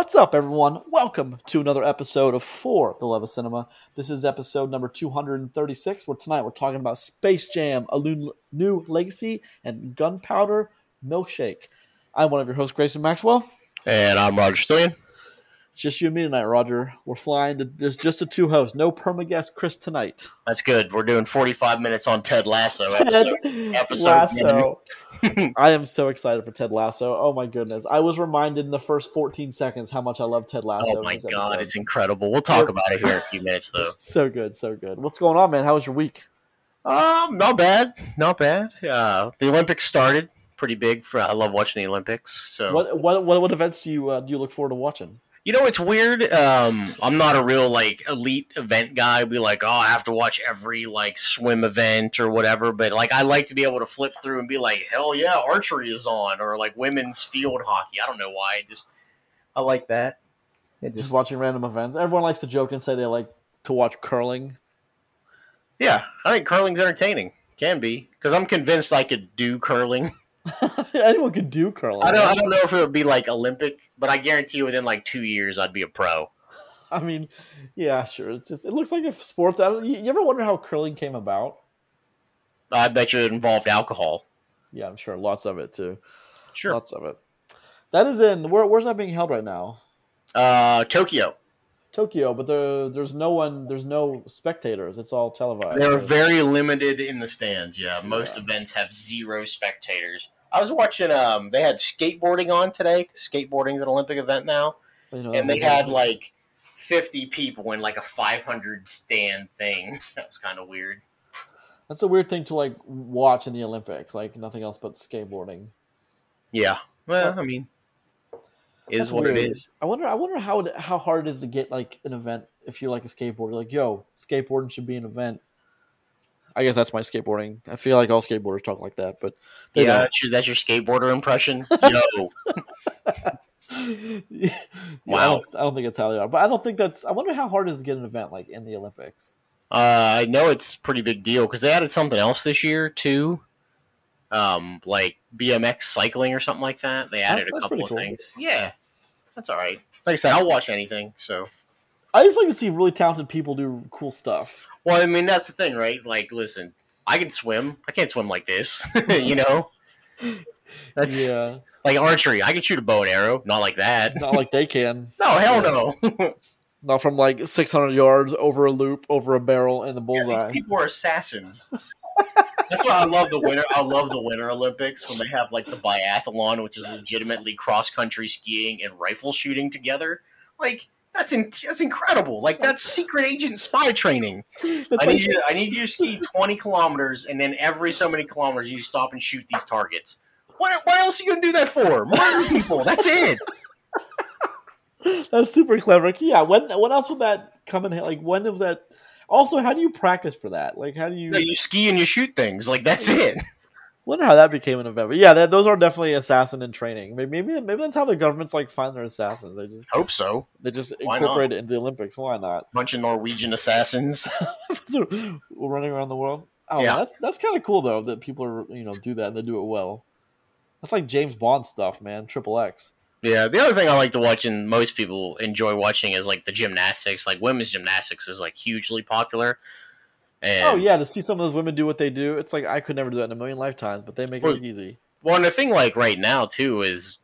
What's up, everyone? Welcome to another episode of For the Love of Cinema. This is episode number 236, where tonight we're talking about Space Jam, A New Legacy, and Gunpowder Milkshake. I'm one of your hosts, Grayson Maxwell. And I'm Roger Stillion. It's just you and me tonight, Roger. We're flying to there's just the two hosts. No perma guest Chris tonight. That's good. We're doing 45 minutes on Ted Lasso episode. episode Lasso. I am so excited for Ted Lasso. Oh my goodness. I was reminded in the first 14 seconds how much I love Ted Lasso. Oh my god, episode. it's incredible. We'll talk about it here in a few minutes though. so good, so good. What's going on, man? How was your week? Um, not bad. Not bad. Uh, the Olympics started. Pretty big for I love watching the Olympics. So What what what, what events do you uh, do you look forward to watching? You know, it's weird. Um, I'm not a real like elite event guy. Be like, oh, I have to watch every like swim event or whatever. But like, I like to be able to flip through and be like, hell yeah, archery is on, or like women's field hockey. I don't know why. I just I like that. Just just watching random events. Everyone likes to joke and say they like to watch curling. yeah, I think curling's entertaining. Can be because I'm convinced I could do curling. Anyone can do curling. I don't. I don't know if it would be like Olympic, but I guarantee you, within like two years, I'd be a pro. I mean, yeah, sure. It's just it looks like a sport that you, you ever wonder how curling came about? I bet you it involved alcohol. Yeah, I'm sure. Lots of it too. Sure. Lots of it. That is in where, where's that being held right now? Uh, Tokyo. Tokyo, but there there's no one there's no spectators. It's all televised. They're very limited in the stands. Yeah, most Yeah. events have zero spectators. I was watching. Um, they had skateboarding on today. Skateboarding's an Olympic event now, You know, and they had like fifty people in like a five hundred stand thing. That was kind of weird. that's a weird thing to like watch in the Olympics, like nothing else but skateboarding. Yeah. Well, I mean, is That's what weird. it is. I wonder. I wonder how how hard it is to get like an event if you're like a skateboarder. Like, yo, skateboarding should be an event. I guess that's my skateboarding. I feel like all skateboarders talk like that, but Yeah, that's your, that's your skateboarder impression. Yo. Yeah, Wow. I don't, I don't think it's how they are, but I don't think that's. I wonder how hard it is to get an event like in the Olympics. uh, I know it's pretty big deal because they added something else this year too. Um, like BMX cycling or something like that. They added That's- a couple of cool. things. Yeah, that's all right. Like I said, I'll watch anything. So, I just like to see really talented people do cool stuff. well, I mean, that's the thing, right? Like, listen, I can swim. I can't swim like this, you know. That's yeah, like archery. I can shoot a bow and arrow, not like that. not like they can. No, hell no. Not from like 600 yards over a loop, over a barrel, and the Yeah, bullseye. these people are assassins. That's why I love the winter. I love the Winter Olympics when they have like the biathlon, which is legitimately cross country skiing and rifle shooting together. Like that's in, that's incredible. Like that's secret agent spy training. I need you. I need you to ski twenty kilometers, and then every so many kilometers you stop and shoot these targets. What? What else are you gonna do that for? Murder people. That's it. That's super clever. Yeah. When when else would that come in? Like when was that? Also, how do you practice for that? Like how do you? You ski and you shoot things. Like that's it. Wonder how that became an event. But yeah, that, those are definitely assassin in training. Maybe, maybe maybe that's how the governments like find their assassins. They just Hope so. they just Why not? incorporate it into the Olympics. Why not? Bunch of Norwegian assassins. running around the world. Oh, Yeah. that's that's kind of cool though that people are you know do that and they do it well. That's like James Bond stuff, man. Triple X. Yeah, the other thing I like to watch and most people enjoy watching is like the gymnastics. Like women's gymnastics is like hugely popular. And Oh yeah, to see some of those women do what they do, it's like I could never do that in a million lifetimes, but they make it Well, look easy. Well, and the thing like right now too is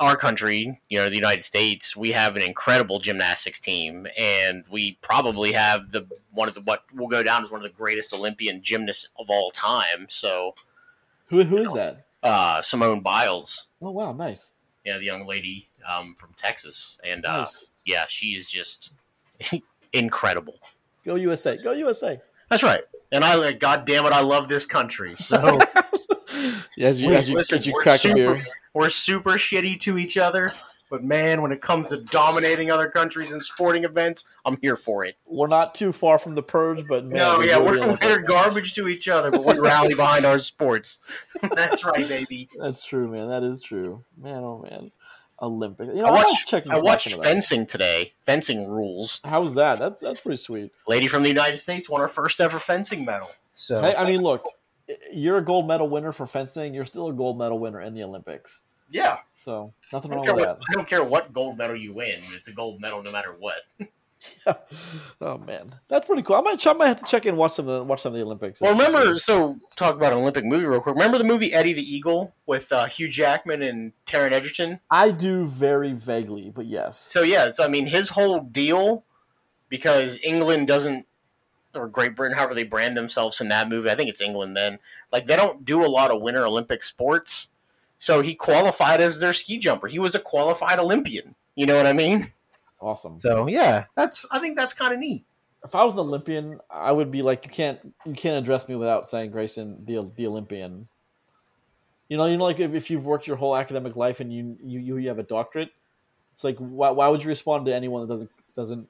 our country, you know, the United States, we have an incredible gymnastics team, and we probably have the one of the what will go down as one of the greatest Olympian gymnasts of all time. So, Who who is that? uh, Simone Biles, Oh wow, nice, you know, the young lady um, from Texas, and uh, nice. yeah, she's just incredible. Go USA, go USA. That's right. And I like, God damn it, I love this country. So as you We- as you, listen, as you we're crack super- beer. we're super shitty to each other. But man, when it comes to dominating other countries in sporting events, I'm here for it. We're not too far from the purge, but man, no, yeah, we're, we're garbage to each other, but we rally behind our sports. That's right, baby. That's true, man. That is true. Man, oh man, Olympics. You know, I watched. I watched fencing today. Fencing rules. How was that? That's that's pretty sweet. Lady from the United States won her first ever fencing medal. So Hey, I mean, look, you're a gold medal winner for fencing. You're still a gold medal winner in the Olympics. Yeah. So nothing wrong don't, with what, that. I don't care what gold medal you win. It's a gold medal no matter what. oh man, that's pretty cool. I might, I might have to check in and watch some of the watch some of the Olympics. Well, remember, year. so talk about an Olympic movie real quick. Remember the movie Eddie the Eagle with uh, Hugh Jackman and Taron Egerton? I do very vaguely, but yes. So yeah, so I mean, his whole deal because England doesn't, or Great Britain, however they brand themselves in that movie. I think it's England. Then, like, they don't do a lot of Winter Olympic sports. So he qualified as their ski jumper. He was a qualified Olympian. You know what I mean? It's awesome. So yeah, that's I think that's kind of neat. If I was an Olympian, I would be like, you can't you can't address me without saying Grayson the the Olympian. You know, you know, like if, if you've worked your whole academic life and you you you have a doctorate, it's like why, why would you respond to anyone that doesn't doesn't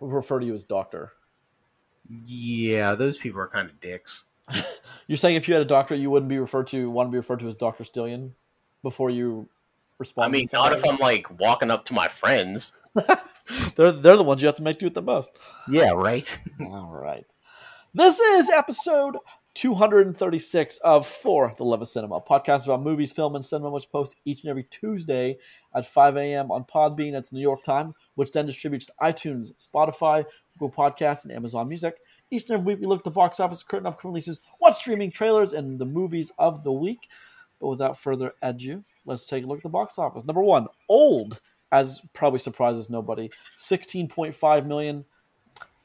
refer to you as doctor? Yeah, those people are kind of dicks. You're saying if you had a doctorate, you wouldn't be referred to want to be referred to as Doctor Stillion before you respond. I mean, not if? I'm like walking up to my friends. they're they're the ones you have to make do it the most. Yeah, right. All right. This is episode 236 of For the Love of Cinema, a podcast about movies, film, and cinema, which posts each and every Tuesday at 5 a.m. on Podbean. It's New York time, which then distributes to iTunes, Spotify, Google Podcasts, and Amazon Music. Each and every week, we look at the box office, current upcoming releases, what's streaming trailers, and the movies of the week. But without further ado, let's take a look at the box office. Number one, Old, as probably surprises nobody, 16.5 million.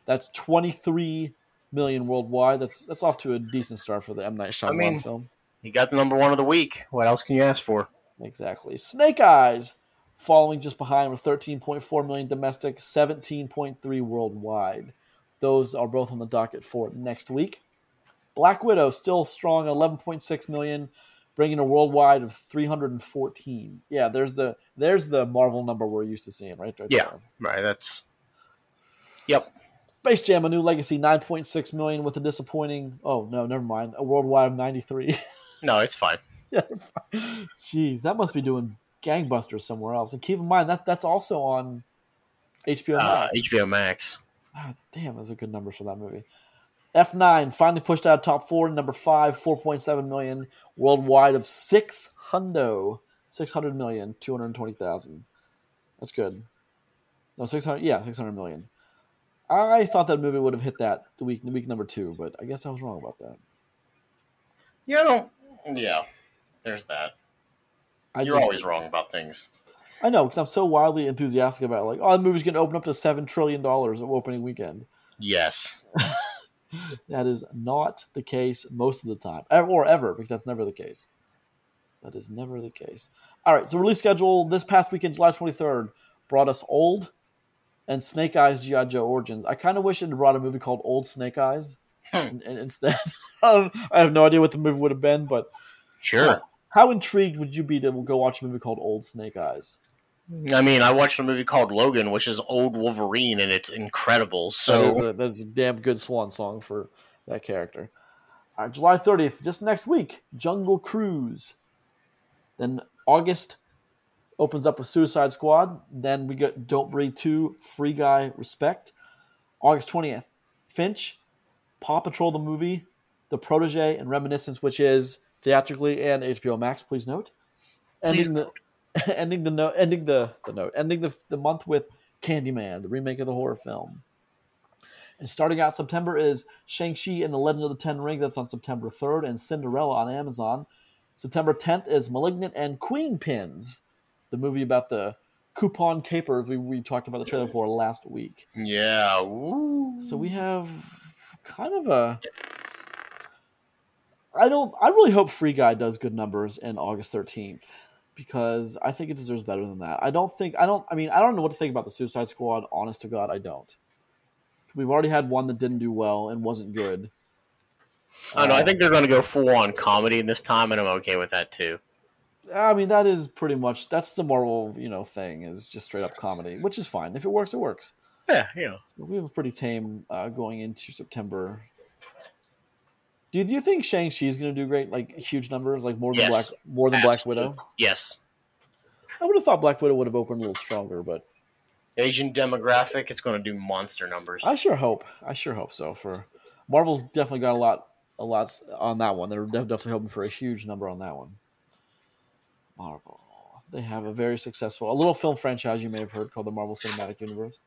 That's 23 million worldwide. That's that's off to a decent start for the M Night Shyamalan mean- film. He got the number one of the week. What else can you ask for? Exactly. Snake Eyes following just behind with 13.4 million domestic, 17.3 worldwide. Those are both on the docket for next week. Black Widow still strong, 11.6 million, bringing a worldwide of 314. Yeah, there's the there's the Marvel number we're used to seeing, right? right Yeah. there. Right, that's. Yep. Space Jam: A New Legacy, 9.6 million with a disappointing. Oh no, never mind. A worldwide of 93. No, it's fine. Yeah. fine. Jeez, that must be doing gangbusters somewhere else. And keep in mind that that's also on HBO Uh, Max. HBO Max. Ah, damn, those are good numbers for that movie. F9 finally pushed out top four. Number five, 4.7 million worldwide of six hundo, 600 million, 220,000. That's good. No, 600. Yeah, 600 million. I thought that movie would have hit that the week week number two, but I guess I was wrong about that. Yeah, I don't. Yeah, there's that. I You're just- always wrong about things. I know because I'm so wildly enthusiastic about it. like, oh, the movie's going to open up to seven trillion dollars at opening weekend. Yes. That is not the case most of the time, or ever, because that's never the case. That is never the case. All right, so release schedule this past weekend, July 23rd, brought us Old and Snake Eyes GI Joe Origins. I kind of wish it had brought a movie called Old Snake Eyes, Hmm. and, and instead, I have no idea what the movie would have been. But Sure. how intrigued would you be to go watch a movie called Old Snake Eyes? I mean, I watched a movie called Logan, which is old Wolverine, and it's incredible. that is So a, that is a damn good swan song for that character. All right, July 30th, just next week, Jungle Cruise. Then August opens up with Suicide Squad. Then we get Don't Breathe 2, Free Guy, Respect. August 20th, Finch, Paw Patrol the movie, The Protege, and Reminiscence, which is theatrically and HBO Max, please note. Please Ending the ending the note ending the, the note ending the, the month with Candyman, the remake of the horror film. And starting out September is Shang-Chi and the Legend of the Ten Ring. That's on September 3rd. And Cinderella on Amazon. September 10th is Malignant and Queen Pins, the movie about the coupon capers we, we talked about the trailer for last week. yeah. Ooh. So we have kind of a. I don't. I really hope Free Guy does good numbers in August 13th because I think it deserves better than that. I don't think. I don't. I mean, I don't know what to think about the Suicide Squad. Honest to God, I don't. We've already had one that didn't do well and wasn't good. I don't know. I Uh, think they're going to go full on comedy this time, and I'm okay with that too. I mean, that is pretty much that's the Marvel, you know, thing is just straight up comedy, which is fine. If it works, it works. Yeah, yeah. So we have a pretty tame uh, going into September. Do you, do you think Shang Chi is going to do great, like huge numbers, like more than Yes. Black more than Black Widow? Yes. I would have thought Black Widow would have opened a little stronger, but Asian demographic, it's going to do monster numbers. I sure hope. I sure hope so. For Marvel's definitely got a lot, a lot on that one. They're definitely hoping for a huge number on that one. Marvel. they have a very successful, a little film franchise you may have heard called the Marvel Cinematic Universe.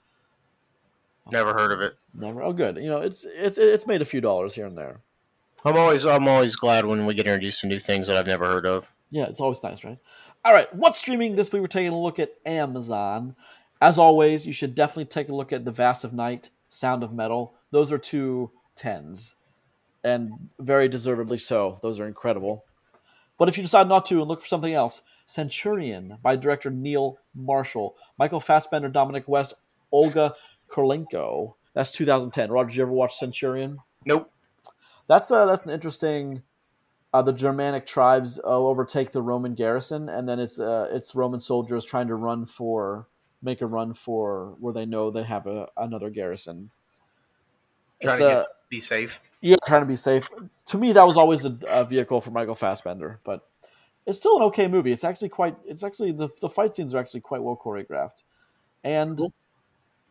Never heard of it. Never. Oh, good. You know, it's it's it's made a few dollars here and there. I'm always I'm always glad when we get introduced to new things that I've never heard of. Yeah, it's always nice, right? All right, what's streaming this week? We're taking a look at Amazon. As always, you should definitely take a look at The Vast of Night, Sound of Metal. Those are two tens, and very deservedly so. Those are incredible. But if you decide not to and look for something else, Centurion by director Neil Marshall, Michael Fassbender, Dominic West, Olga Kurylenko. That's 2010. Roger, did you ever watch Centurion? Nope. That's uh, that's an interesting. Uh, the Germanic tribes uh, overtake the Roman garrison, and then it's uh, it's Roman soldiers trying to run for make a run for where they know they have a, another garrison. Trying It's, to uh, get, be safe. You're trying to be safe. To me, that was always a, a vehicle for Michael Fassbender, but it's still an okay movie. It's actually quite. It's actually the the fight scenes are actually quite well choreographed, and Cool.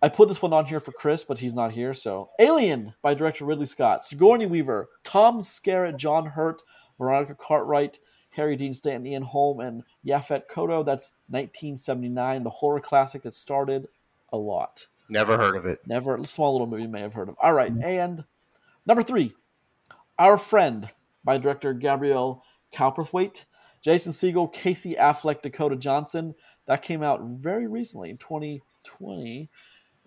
I put this one on here for Chris, but he's not here. So, Alien by director Ridley Scott, Sigourney Weaver, Tom Skerritt, John Hurt, Veronica Cartwright, Harry Dean Stanton, Ian Holm, and Yaphet Kotto. That's 1979, the horror classic that started a lot. Never heard of it. Never a small little movie you may have heard of. All right, and number three, Our Friend by director Gabrielle Cowperthwaite, Jason Segel, Casey Affleck, Dakota Johnson. That came out very recently in 2020.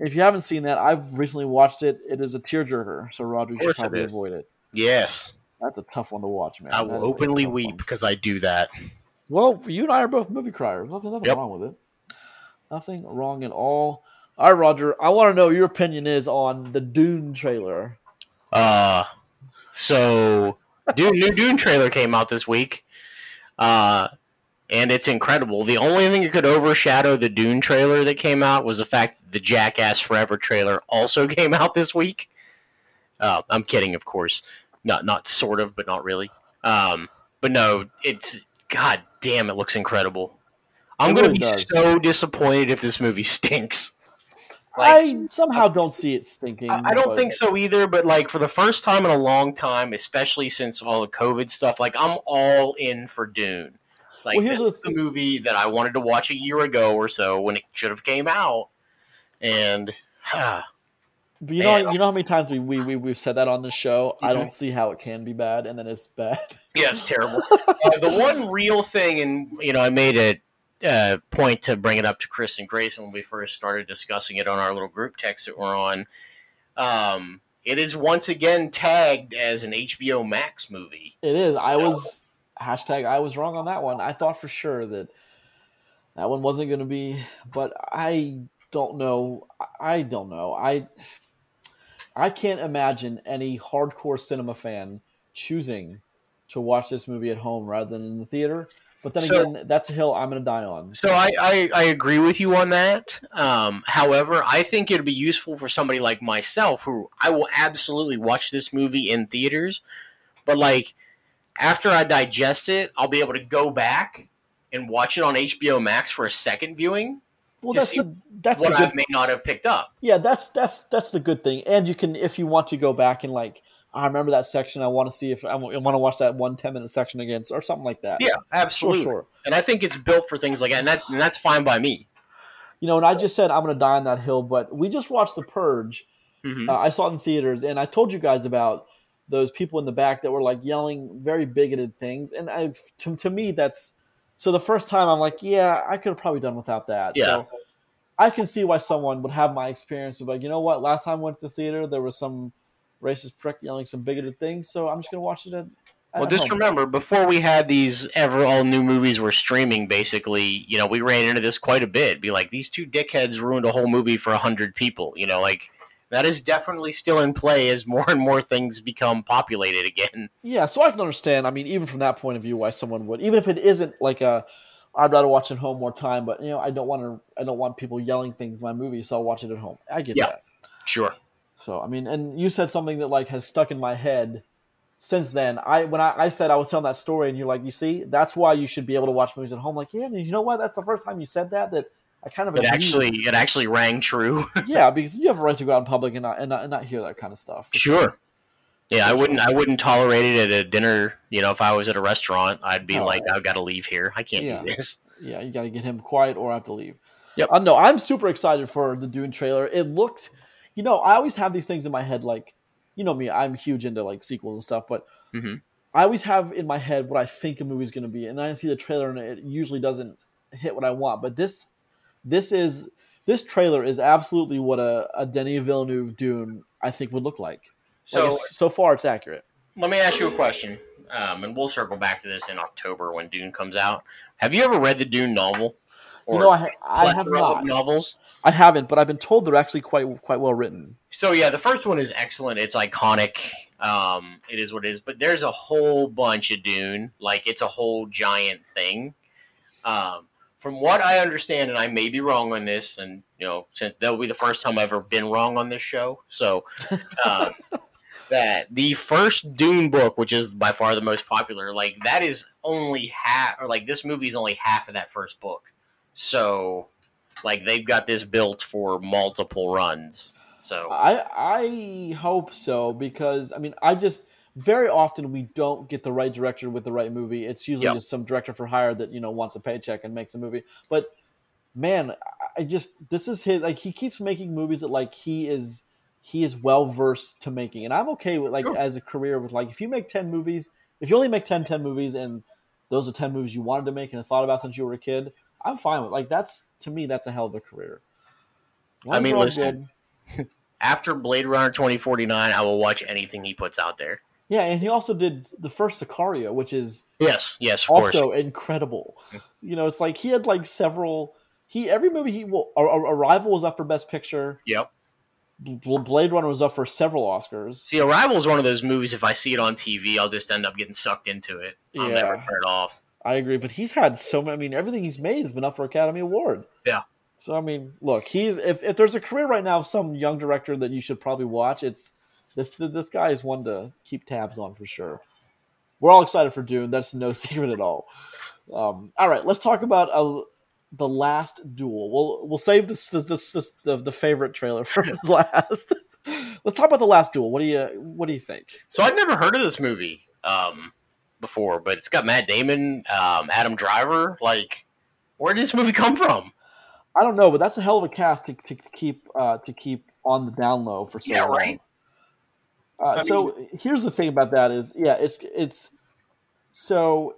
If you haven't seen that, I've recently watched it. It is a tearjerker, so Roger, you should course it probably avoid it. Yes, That's a tough one to watch, man. I will openly weep because I do that. Well, you and I are both movie criers. Nothing, nothing Yep. wrong with it. Nothing wrong at all. All right, Roger. I want to know what your opinion is on the Dune trailer. Uh, so Dune, new Dune trailer came out this week, uh, and it's incredible. The only thing that could overshadow the Dune trailer that came out was the fact that the Jackass Forever trailer also came out this week. Uh, I'm kidding, of course. Not not sort of, but not really. Um, but no, it's god damn, it looks incredible. I'm gonna be does. so disappointed if this movie stinks. I somehow don't see it stinking. I, I don't but- think so either, but like for the first time in a long time, especially since all the COVID stuff, like I'm all in for Dune. Like Well, here's this is the- the movie that I wanted to watch a year ago or so when it should have came out, and ah, But you know, Man. you know how many times we we we we've said that on the show. I Mhm. don't see how it can be bad, and then it's bad. yeah, it's terrible. uh, the one real thing, and you know, I made a uh, point to bring it up to Chris and Grace when we first started discussing it on our little group text that we're on. Um, it is once again tagged as an HBO Max movie. It is. I was hashtag. I was wrong on that one. I thought for sure that that one wasn't going to be, but I don't know. I- don't know. I I can't imagine any hardcore cinema fan choosing to watch this movie at home rather than in the theater. But then So- again, that's a hill I'm going to die on. So I, I, I agree with you on that. Um, however, I think it'd be useful for somebody like myself who I will absolutely watch this movie in theaters, but like after I digest it, I'll be able to go back and watch it on HBO Max for a second viewing. well, to that's see the, that's what the I may not have picked up. Yeah, that's that's that's the good thing. And you can, if you want to go back and like, I remember that section. I want to see if I want to watch that one 10 minute section again, or something like that. Yeah, absolutely. sure. And I think it's built for things like that, and, that, and that's fine by me. You know, and I just said I'm going to die on that hill, but we just watched The Purge. Mhm. Uh, I saw it in theaters, and I told you guys about those people in the back that were like yelling very bigoted things, and I, to, to me, that's so. The first time, I'm like, yeah, I could have probably done without that. Yeah. So I can see why someone would have my experience of like, you know what? Last time I went to the theater, there was some racist prick yelling some bigoted things, so I'm just going to watch it at. Well, just home. remember, before we had these ever all new movies were streaming, basically, you know, we ran into this quite a bit. Be like, these two dickheads ruined a whole movie for a hundred people. You know, like that is definitely still in play as more and more things become populated again. Yeah, so I can understand. I mean, even from that point of view, why someone would, even if it isn't like a, I'd rather watch it home more time, but you know, I don't want to, I don't want people yelling things in my movie, so I'll watch it at home. I get that. Yeah. that. Sure. So I mean, and you said something that like has stuck in my head since then. I when I, I said I was telling that story, and you're like, you see, that's why you should be able to watch movies at home. Like, yeah, and you know what? That's the first time you said that that I kind of It actually, it actually rang true. yeah, because you have a right to go out in public and not and not, and not hear that kind of stuff. sure. Yeah, I wouldn't. I wouldn't tolerate it at a dinner. You know, if I was at a restaurant, I'd be Oh. like, I've got to leave here. I can't Yeah. do this. Yeah, you got to get him quiet or I have to leave. Yep. Uh, no, I'm super excited for the Dune trailer. It looked, you know, I always have these things in my head, like, you know me, I'm huge into like sequels and stuff, but Mhm. I always have in my head what I think a movie's going to be, and then I see the trailer and it usually doesn't hit what I want. But this, this is this trailer is absolutely what a, a Denis Villeneuve Dune I think would look like. So like so far, it's accurate. let me ask you a question, um, and we'll circle back to this in October when Dune comes out. Have you ever read the Dune novel? You know, I, ha- I have not. novels. I haven't, but I've been told they're actually quite quite well written. So yeah, the first one is excellent. It's iconic. Um, it is what it is. But there's a whole bunch of Dune. Like it's a whole giant thing. Um, from what I understand, and I may be wrong on this, and you know, since that'll be the first time I've ever been wrong on this show. So um, that the first Dune book, which is by far the most popular, like that is only half, or like this movie is only half of that first book. So, like they've got this built for multiple runs. So I I hope so because I mean I just very often we don't get the right director with the right movie. It's usually Yep. just some director for hire that you know wants a paycheck and makes a movie. But man, I- just this is his like he keeps making movies that like he is he is well versed to making, and I'm okay with like Sure. as a career with like if you make ten movies, if you only make 10, 10 movies and those are ten movies you wanted to make and thought about since you were a kid, I'm fine with like that's to me that's a hell of a career. I mean, listen, after Blade Runner 2049, I will watch anything he puts out there. Yeah, and he also did the first Sicario, which is Yes, yes, of course. also incredible. You know, it's like he had like several. He every movie he well, Ar- Ar- Arrival was up for Best Picture. Yep. Blade Runner was up for several Oscars. See, Arrival is one of those movies. If I see it on TV, I'll just end up getting sucked into it. I'll Yeah. never turn it off. I agree, but he's had so many. I mean, everything he's made has been up for Academy Award. Yeah. So I mean, look, he's if, if there's a career right now of some young director that you should probably watch, it's this this guy is one to keep tabs on for sure. We're all excited for Dune. That's no secret at all. Um, all right, let's talk about uh, the last duel. We'll we'll save this this, this, this the, the favorite trailer for last. let's talk about the last duel. What do you what do you think? So I'd never heard of this movie um, before, but it's got Matt Damon, um, Adam Driver. Like, where did this movie come from? I don't know, but that's a hell of a cast to, to keep uh, to keep on the down low for so Yeah, long. right. Uh, I so here's the thing about that is, yeah, it's it's so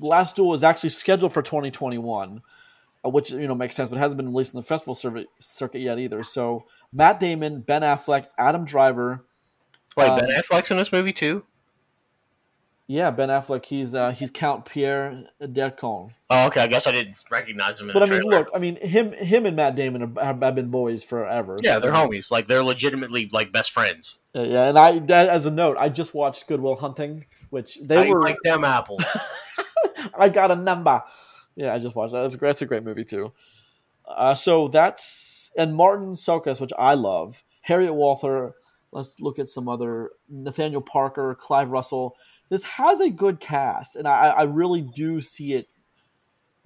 Last Duel is actually scheduled for 2021, uh, which you know makes sense, but it hasn't been released in the festival circuit, circuit yet either. So Matt Damon, Ben Affleck, Adam Driver, Wait, Um, Ben Affleck's in this movie too? Yeah, Ben Affleck, he's uh, he's Count Pierre Dercon. Oh, okay. I guess I didn't recognize him in But I mean, trailer. look, I mean, him him and Matt Damon have, have been boys forever. yeah, so- they're homies. Like, they're legitimately like best friends. Uh, yeah, and I as a note, I just watched Good Will Hunting, which they I were. like them apples. I got a number. Yeah, I just watched that. That's a, that's a great movie too. Uh, so that's and Marton Csokas, which I love. Harriet Walter. Let's look at some other Nathaniel Parker, Clive Russell. This has a good cast, and I, I really do see it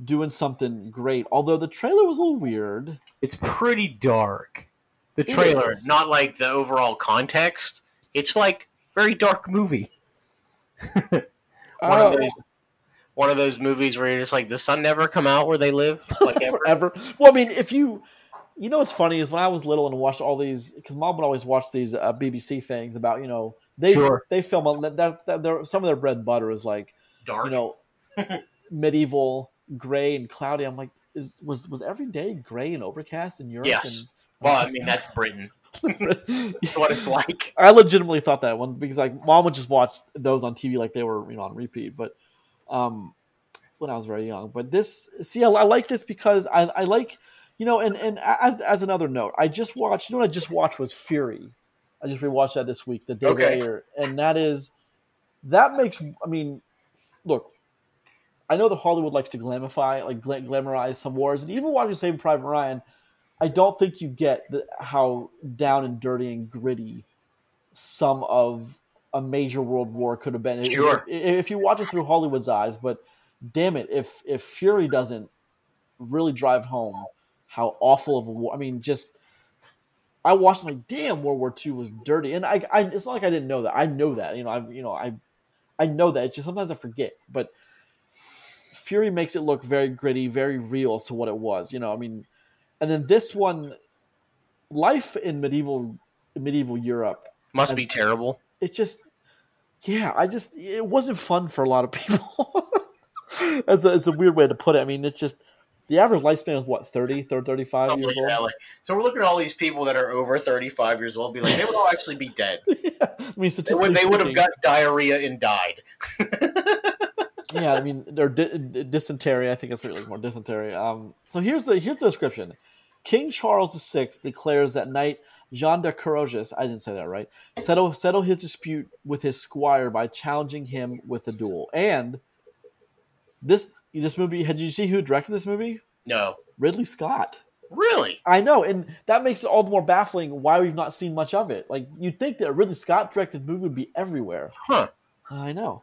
doing something great. Although the trailer was a little weird. it's pretty dark. The trailer, not like the overall context. It's like very dark movie. one Uh, of those one of those movies where you're just like the sun never come out where they live like ever. forever. Well, I mean, if you, you know, what's funny is when I was little and watched all these, because mom would always watch these uh, BBC things about, you know, they Sure. they film a, that, that their some of their bread and butter is like, dark. you know, medieval, gray and cloudy. I'm like, is was was every day gray and overcast in Europe? Yes. well, I mean that's Britain. And, That's what it's like. I legitimately thought that one because like mom would just watch those on TV like they were you know on repeat. But um, when I was very young, but this see I, I like this because I, I like you know and and as as another note, I just watched you know what I just watched was Fury. I just rewatched that this week, the day Okay. Ayer, and that is that makes I mean, look. I know that Hollywood likes to glamify, like gla- glamorize some wars, and even watching Saving Private Ryan, I don't think you get the, how down and dirty and gritty some of a major world war could have been. Sure. If, if you watch it through Hollywood's eyes, but damn it, if if Fury doesn't really drive home how awful of a war, I mean, just I watched like, damn, World War II was dirty, and I, I, it's not like I didn't know that. I know that, you know, I, you know, I, I know that. It's just sometimes I forget, but Fury makes it look very gritty, very real as to what it was. You know, I mean, and then this one, life in medieval medieval Europe Must be terrible. it just yeah i just it wasn't fun for a lot of people it's, a, it's a weird way to put it i mean it's just the average lifespan is what 30 30 35 Something years old? like- so we're looking at all these people that are over 35 years old, be like, they would all actually be dead. yeah, i mean They would, they would have got diarrhea and died. yeah i mean they're di- dysentery i think that's you're looking for dysentery. Um so here's the here's the description. King charles VI declares that knight jean de courageous i didn't say that right settle settle his dispute with his squire by challenging him with a duel. And this this movie had you see who directed this movie No. ridley scott Really? I know, and that makes it all the more baffling why we've not seen much of it. Like you'd think that a Ridley Scott directed movie would be everywhere. Huh. I know,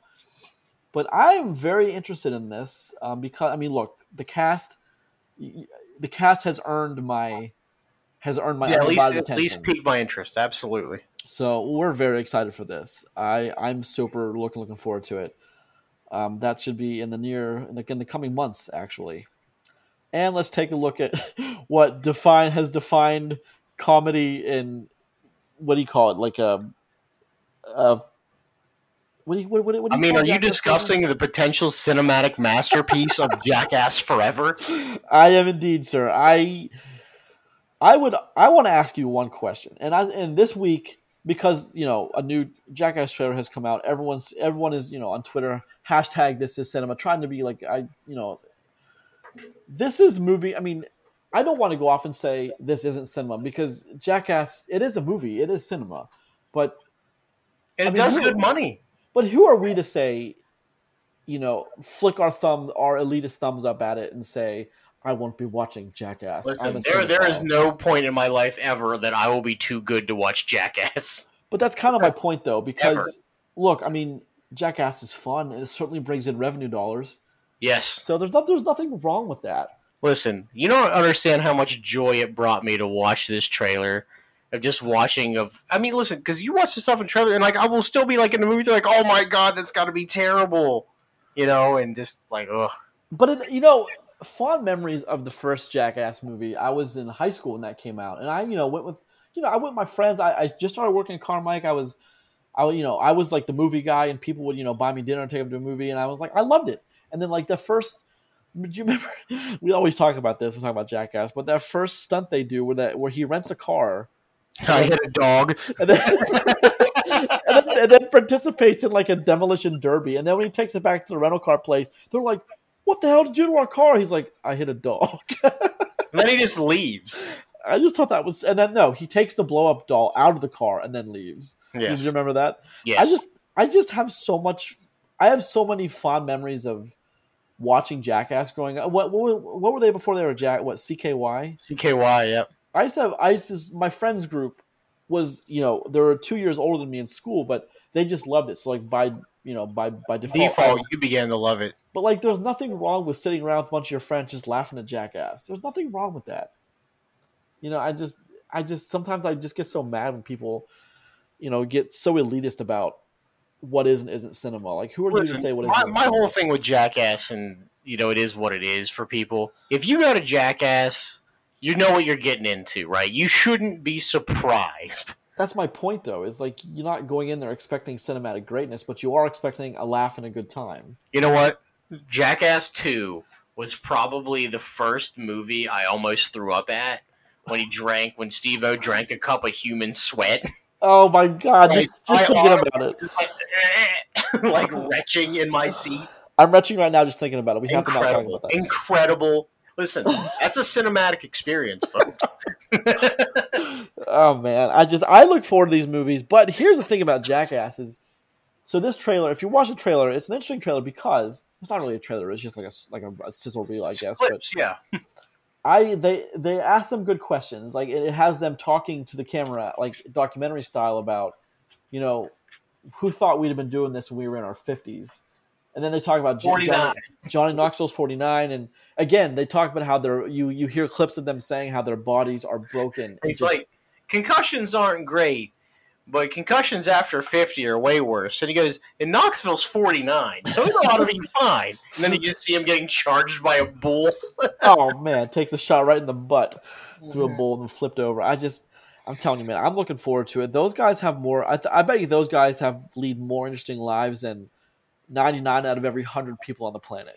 but I'm very interested in this um, because I mean, look, the cast, the cast has earned my has earned my yeah, at least, at least piqued my interest. Absolutely. So we're very excited for this. I I'm super looking looking forward to it. Um, that should be in the near in the, in the coming months, actually. And let's take a look at what define has defined comedy in what do you call it? Like a, a what do you what, what, do I mean, are you discussing the potential cinematic masterpiece of Jackass Forever? I am indeed, sir. I I would I want to ask you one question. And I and this week because, you know, a new Jackass trailer has come out, everyone's everyone is, you know, on Twitter hashtag this is cinema trying to be like I, you know, this is movie. I mean, I don't want to go off and say this isn't cinema because Jackass it is a movie, it is cinema. But And I it mean, does good money. but who are we to say, you know, flick our thumb, our elitist thumbs up at it and say, I won't be watching Jackass. Listen, there, there is no point in my life ever that I will be too good to watch Jackass. But that's kind of my point, though, because Ever. look, I mean, Jackass is fun and it certainly brings in revenue dollars. Yes. So there's not there's nothing wrong with that. Listen, you don't understand how much joy it brought me to watch this trailer. Of just watching of, I mean, listen, because you watch the stuff in trailer, and like I will still be like in the movie, like, oh my god, that's got to be terrible, you know, and just like, ugh. But it, you know, fond memories of the first Jackass movie. I was in high school when that came out, and I, you know, went with, you know, I went with my friends. I, I just started working at Carmike. I was, I, you know, I was like the movie guy, and people would, you know, buy me dinner and take them to a movie, and I was like, I loved it. And then like the first, do you remember? We always talk about this. We talk about Jackass, but that first stunt they do, where that where he rents a car, I hit a dog. and then, and then, and then participates in like a demolition derby, and then when he takes it back to the rental car place, they're like. What the hell did you do to our car? He's like, I hit a dog. And then he just leaves. I just thought that was, and then no, he takes the blow up doll out of the car and then leaves. Yes. Do you remember that? Yes. I just, I just have so much. I have so many fond memories of watching Jackass growing up. What, what, were- what were they before they were Jack? What CKY? CKY, yep. I used to have. I used to. My friends group was, you know, they were two years older than me in school, but they just loved it. So like by, you know, by by default. Default, you began to love it. but like, there's nothing wrong with sitting around with a bunch of your friends just laughing at Jackass. There's nothing wrong with that. You know, I just, I just sometimes I just get so mad when people, you know, get so elitist about what is and isn't cinema. Like, who are you to say what is? my, and isn't my whole thing with Jackass, and you know, it is what it is for people. If you go to Jackass, you know what you're getting into, right? You shouldn't be surprised. That's my point, though. Is like you're not going in there expecting cinematic greatness, but you are expecting a laugh and a good time. You know what? Jackass 2 was probably the first movie I almost threw up at when he drank, when Steve-O drank a cup of human sweat. Oh my god! Just, just I thinking about it, Just like, like retching in my seat. I'm retching right now just thinking about it. We have to not talk Incredible. about that. Incredible. Listen, that's a cinematic experience, folks. oh man, I just I look forward to these movies. But here's the thing about Jackass is, so this trailer, if you watch the trailer, it's an interesting trailer because it's not really a trailer. It's just like a like a, a sizzle reel, I guess. But yeah. I they they ask them good questions. Like it has them talking to the camera, like documentary style, about you know who thought we'd have been doing this when we were in our fifties. And then they talk about Johnny, Johnny Knoxville's forty nine, and again they talk about how they're you you hear clips of them saying how their bodies are broken. Just- like, concussions aren't great, but concussions after 50 are way worse. And he goes, and Knoxville's 49, so he ought to be fine. And then you just see him getting charged by a bull. oh man, takes a shot right in the butt through a bull and then flipped over. I just, I'm telling you, man, I'm looking forward to it. Those guys have more. I, th- I bet you those guys have lead more interesting lives than 99 out of every hundred people on the planet.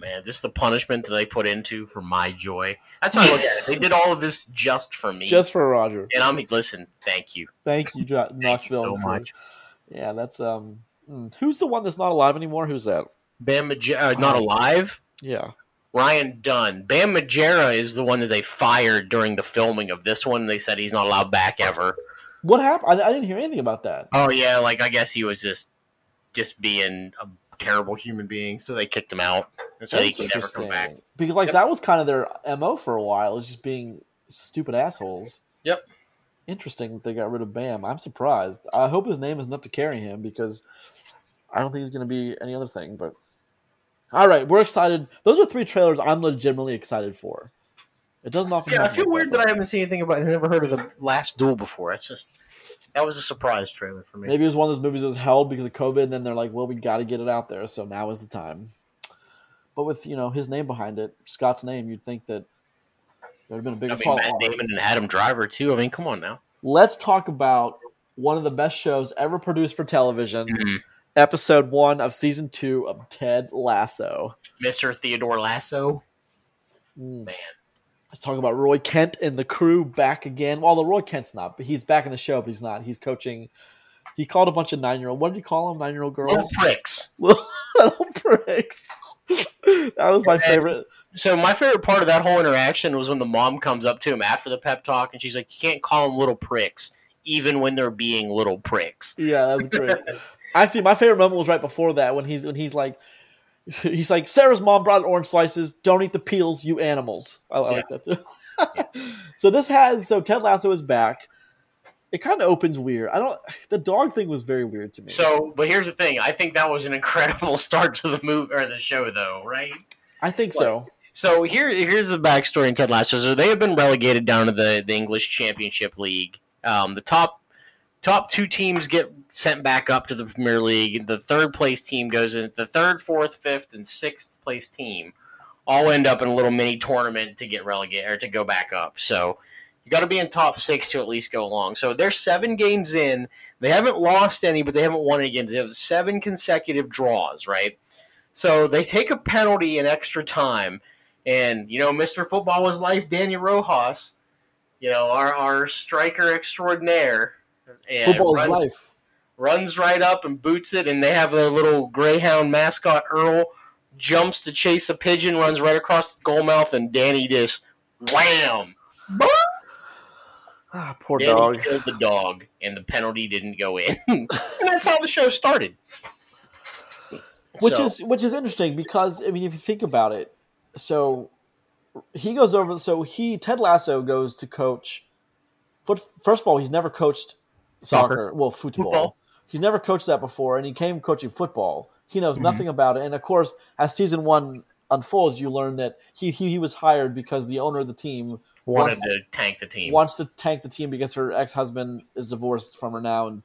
Man, just the punishment that they put into for my joy. That's how I look at it. They did all of this just for me. Just for Roger. and I'm listen. Thank you. Thank you, Jo- Thank Knoxville. you so much. Yeah, that's um. hmm. Who's the one that's not alive anymore? Who's that? Bam Margera, uh, not alive. Yeah. Ryan Dunn. Bam Margera is the one that they fired during the filming of this one. They said he's not allowed back ever. What happened? I, I didn't hear anything about that. Oh yeah, like I guess he was just just being a terrible human being, so they kicked him out and said he can never come back. Because like Yep. that was kind of their mo for a while, is just being stupid assholes. Yep. Interesting that they got rid of Bam. I'm surprised. I hope his name is enough to carry him because I don't think he's going to be any other thing. But all right, we're excited. Those are three trailers I'm legitimately excited for. It doesn't often. Yeah, I feel weird that I haven't seen anything about. I've never heard of the Last Duel before. It's just that was a surprise trailer for me. Maybe it was one of those movies that was held because of COVID, and then they're like, "Well, we got to get it out there, so now is the time." But with you know his name behind it, Scott's name, you'd think that there would have been a bigger I mean, follow. Matt Damon and Adam Driver too. I mean, come on now. Let's talk about one of the best shows ever produced for television. Mhm. Episode one of season two of Ted Lasso. Mr. Theodore Lasso. Mm. Man. Let's talk about Roy Kent and the crew back again. Well, the Roy Kent's not, but he's back in the show, but he's not. He's coaching. He called a bunch of nine year old. What did he call them? Nine year old girls. Little pricks. Little, little pricks. that was my favorite. So my favorite part of that whole interaction was when the mom comes up to him after the pep talk and she's like, "You can't call them little pricks, even when they're being little pricks." Yeah, that was great. Actually, my favorite moment was right before that when he's when he's like, he's like, Sarah's mom brought orange slices. Don't eat the peels, you animals. I, I like that too. so this has so Ted Lasso is back. It kind of opens weird. I don't. The dog thing was very weird to me. So, but here's the thing: I think that was an incredible start to the movie or the show, though, right? I think so. So here, here's the backstory in Ted Lasso. So they have been relegated down to the, the English Championship League. Um, the top top two teams get sent back up to the Premier League. The third place team goes in. The third, fourth, fifth, and sixth place team all end up in a little mini tournament to get relegated or to go back up. So you got to be in top six to at least go along. So they're seven games in. They haven't lost any, but they haven't won any games. They have seven consecutive draws, right? So they take a penalty in extra time. And, you know, Mr. Football is Life, Daniel Rojas, you know, our, our striker extraordinaire. And Football is run- life. runs right up and boots it, and they have their little greyhound mascot Earl jumps to chase a pigeon, runs right across the goal mouth, and Danny just wham! Ah, poor Danny dog. killed the dog, and the penalty didn't go in. and that's how the show started. which So- is which is interesting because I mean, if you think about it, so he goes over. So he Ted Lasso goes to coach. First of all, he's never coached soccer. Soccer. Well, football. Football. He's never coached that before, and he came coaching football. He knows Mhm. nothing about it, and of course, as season one unfolds, you learn that he he, he was hired because the owner of the team wanted wants- to tank the team. wants to tank the team because her ex husband is divorced from her now and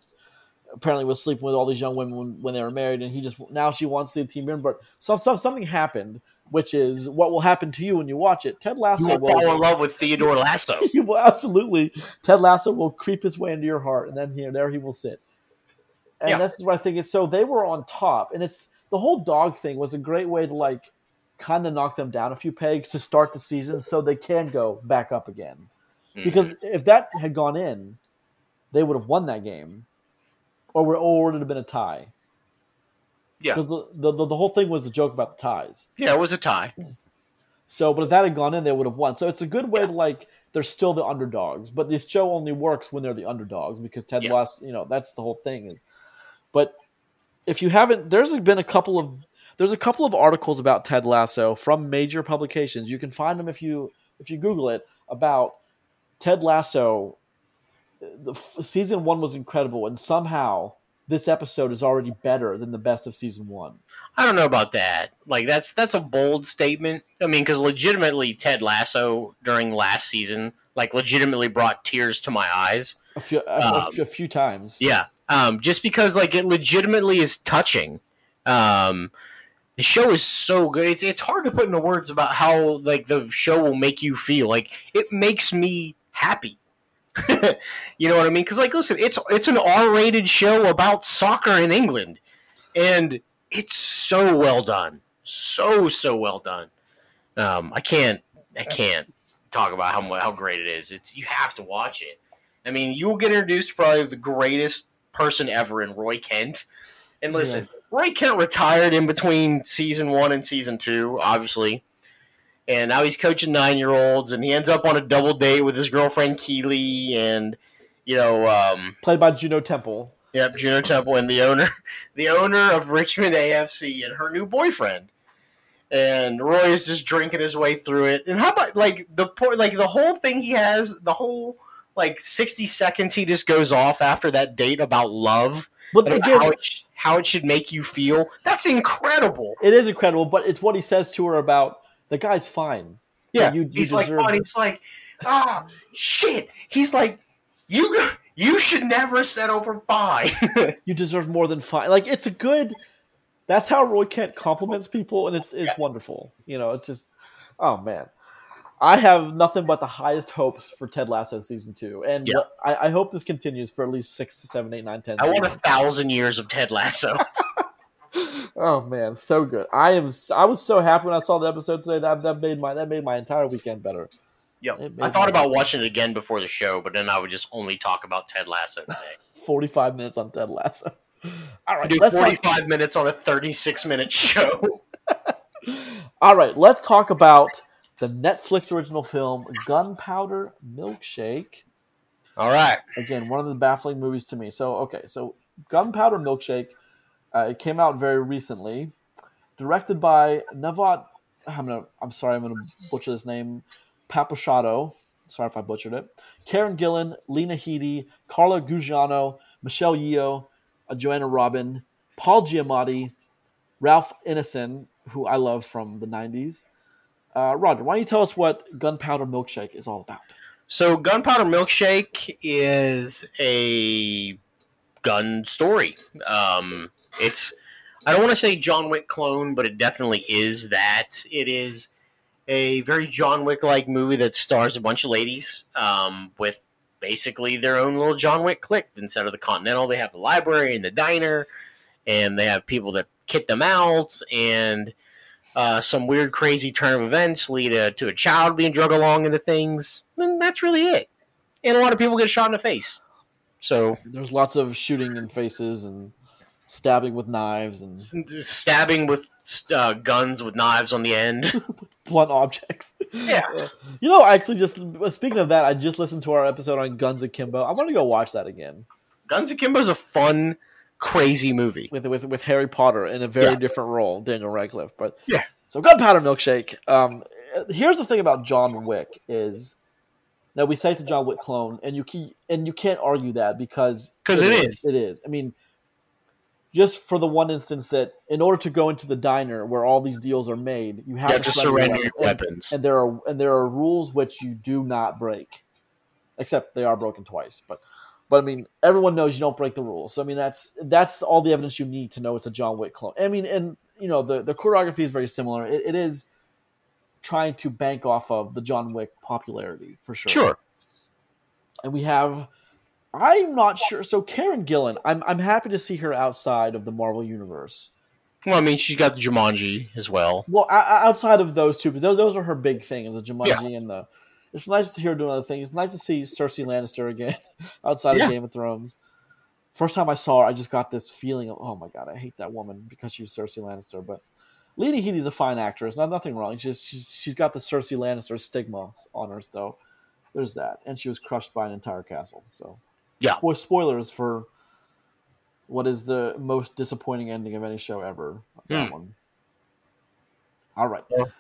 apparently was sleeping with all these young women when, when they were married and he just now she wants to see the team in but so, so something happened which is what will happen to you when you watch it Ted you Lasso will fall in love with Theodore Lasso. you will absolutely Ted Lasso will creep his way into your heart and then here there he will sit and Yeah. this is what I think is so they were on top and it's the whole dog thing was a great way to like kind of knock them down a few pegs to start the season so they can go back up again mm-hmm. because if that had gone in, they would have won that game, or would, or would it have been a tie? Yeah. The, the, the, the whole thing was the joke about the ties. yeah, it was a tie. So, but if that had gone in, they would have won. So it's a good way to like. They're still the underdogs, but this show only works when they're the underdogs because Ted Yeah. Lasso, you know, that's the whole thing. Is, but if you haven't, there's been a couple of there's a couple of articles about Ted Lasso from major publications. You can find them if you if you Google it about Ted Lasso. The f- season one was incredible, and somehow this episode is already better than the best of season one. I don't know about that. Like that's that's a bold statement. I mean, because legitimately, Ted Lasso during last season like legitimately brought tears to my eyes. A few, a, Um, few- a few times. Yeah, um, just because like it legitimately is touching. Um, the show is so good. It's it's hard to put into words about how like the show will make you feel. Like it makes me happy. you know what I mean? Because like, listen, it's it's an R-rated show about soccer in England, and it's so well done, so so well done. Um, I can't I can't talk about how how great it is. It's you have to watch it. I mean, you will get introduced to probably the greatest person ever in Roy Kent. And listen, Roy Kent retired in between season one and season two, obviously. And now he's coaching nine year olds, and he ends up on a double date with his girlfriend Keely, and you know, um, Played by Juno Temple. Yep, Juno Temple and the owner, the owner of Richmond AFC and her new boyfriend. And Roy is just drinking his way through it. And how about like the poor, like the whole thing he has, the whole like sixty seconds he just goes off after that date about love, But again, how it, sh- how it should make you feel. That's incredible. it is incredible. But it's what he says to her about the guy's fine. Yeah, you- you he's like, fine. it. He's like, ah, shit. He's like, you, you should never settle for fine. You deserve more than fine. Like it's a good. That's how Roy Kent compliments people, and it's it's wonderful. You know, it's just, oh man, I have nothing but the highest hopes for Ted Lasso season two, and Yeah. I, I hope this continues for at least six, seven, eight, nine, ten. I want a thousand years of Ted Lasso. Oh man, so good. I am. I was so happy when I saw the episode today. That that made my that made my entire weekend better. It I thought about watching it again before the show, but then I would just only talk about Ted Lasso today. Forty five minutes on Ted Lasso. All right, let's talk. 45 minutes on a 36 minute show. All right, let's talk about the Netflix original film Gunpowder Milkshake. All right. Again, one of the baffling movies to me. So, okay, so Gunpowder Milkshake, uh, it came out very recently, directed by Nevat. I'm gonna. I'm sorry, I'm gonna butcher this name. Papachato. Sorry if I butchered it. Karen Gillan, Lena Headey, Carla Gugino, Michelle Yeoh, uh, Joanna Robin, Paul Giamatti, Ralph Ineson, who I love from the '90s. Uh, Roger, why don't you tell us what Gunpowder Milkshake is all about? So, Gunpowder Milkshake is a gun story. Um, it's, I don't want to say John Wick clone, but it definitely is that. It is a very John Wick like movie that stars a bunch of ladies um, with basically their own little John Wick clique. Instead of the Continental, they have the library and the diner, and they have people that kit them out, and uh, some weird, crazy turn of events lead uh, to a child being drug along into things. And that's really it. And a lot of people get shot in the face. So There's lots of shooting in faces and stabbing with knives and stabbing with uh, guns with knives on the end. blunt objects. Yeah. You know, actually, just speaking of that, I just listened to our episode on Guns Akimbo. I want to go watch that again Guns Akimbo is a fun, crazy movie. with with with Harry Potter in a very Yeah. different role, Daniel Radcliffe. But Yeah. so Gunpowder Milkshake. Um, here's the thing about John Wick is that we say it's a John Wick clone, and you keep and you can't argue that because 'Cause it is. It is. I mean. Just for the one instance that, in order to go into the diner where all these deals are made, you have, You have to surrender your weapon. And- weapons. and there are and there are rules which you do not break, except they are broken twice. But but I mean, everyone knows you don't break the rules. So I mean, that's that's all the evidence you need to know it's a John Wick clone. I mean, and you know the the choreography is very similar. It, it is trying to bank off of the John Wick popularity for sure. Sure. And we have. I'm not sure. So Karen Gillan, I'm I'm happy to see her outside of the Marvel universe. Well, I mean, she's got the Jumanji as well. Well, outside of those two, because those, those are her big things, the Jumanji and the. It's nice to see her doing other things. It's nice to see Cersei Lannister again outside Yeah. of Game of Thrones. First time I saw her, I just got this feeling of, oh my god, I hate that woman because she's Cersei Lannister. But Lena Headey's a fine actress. Not nothing wrong. She's she's she's got the Cersei Lannister stigma on her, so there's that. And she was crushed by an entire castle. So Yeah. Spo- spoilers for what is the most disappointing ending of any show ever. That Hmm. one. All right. Well,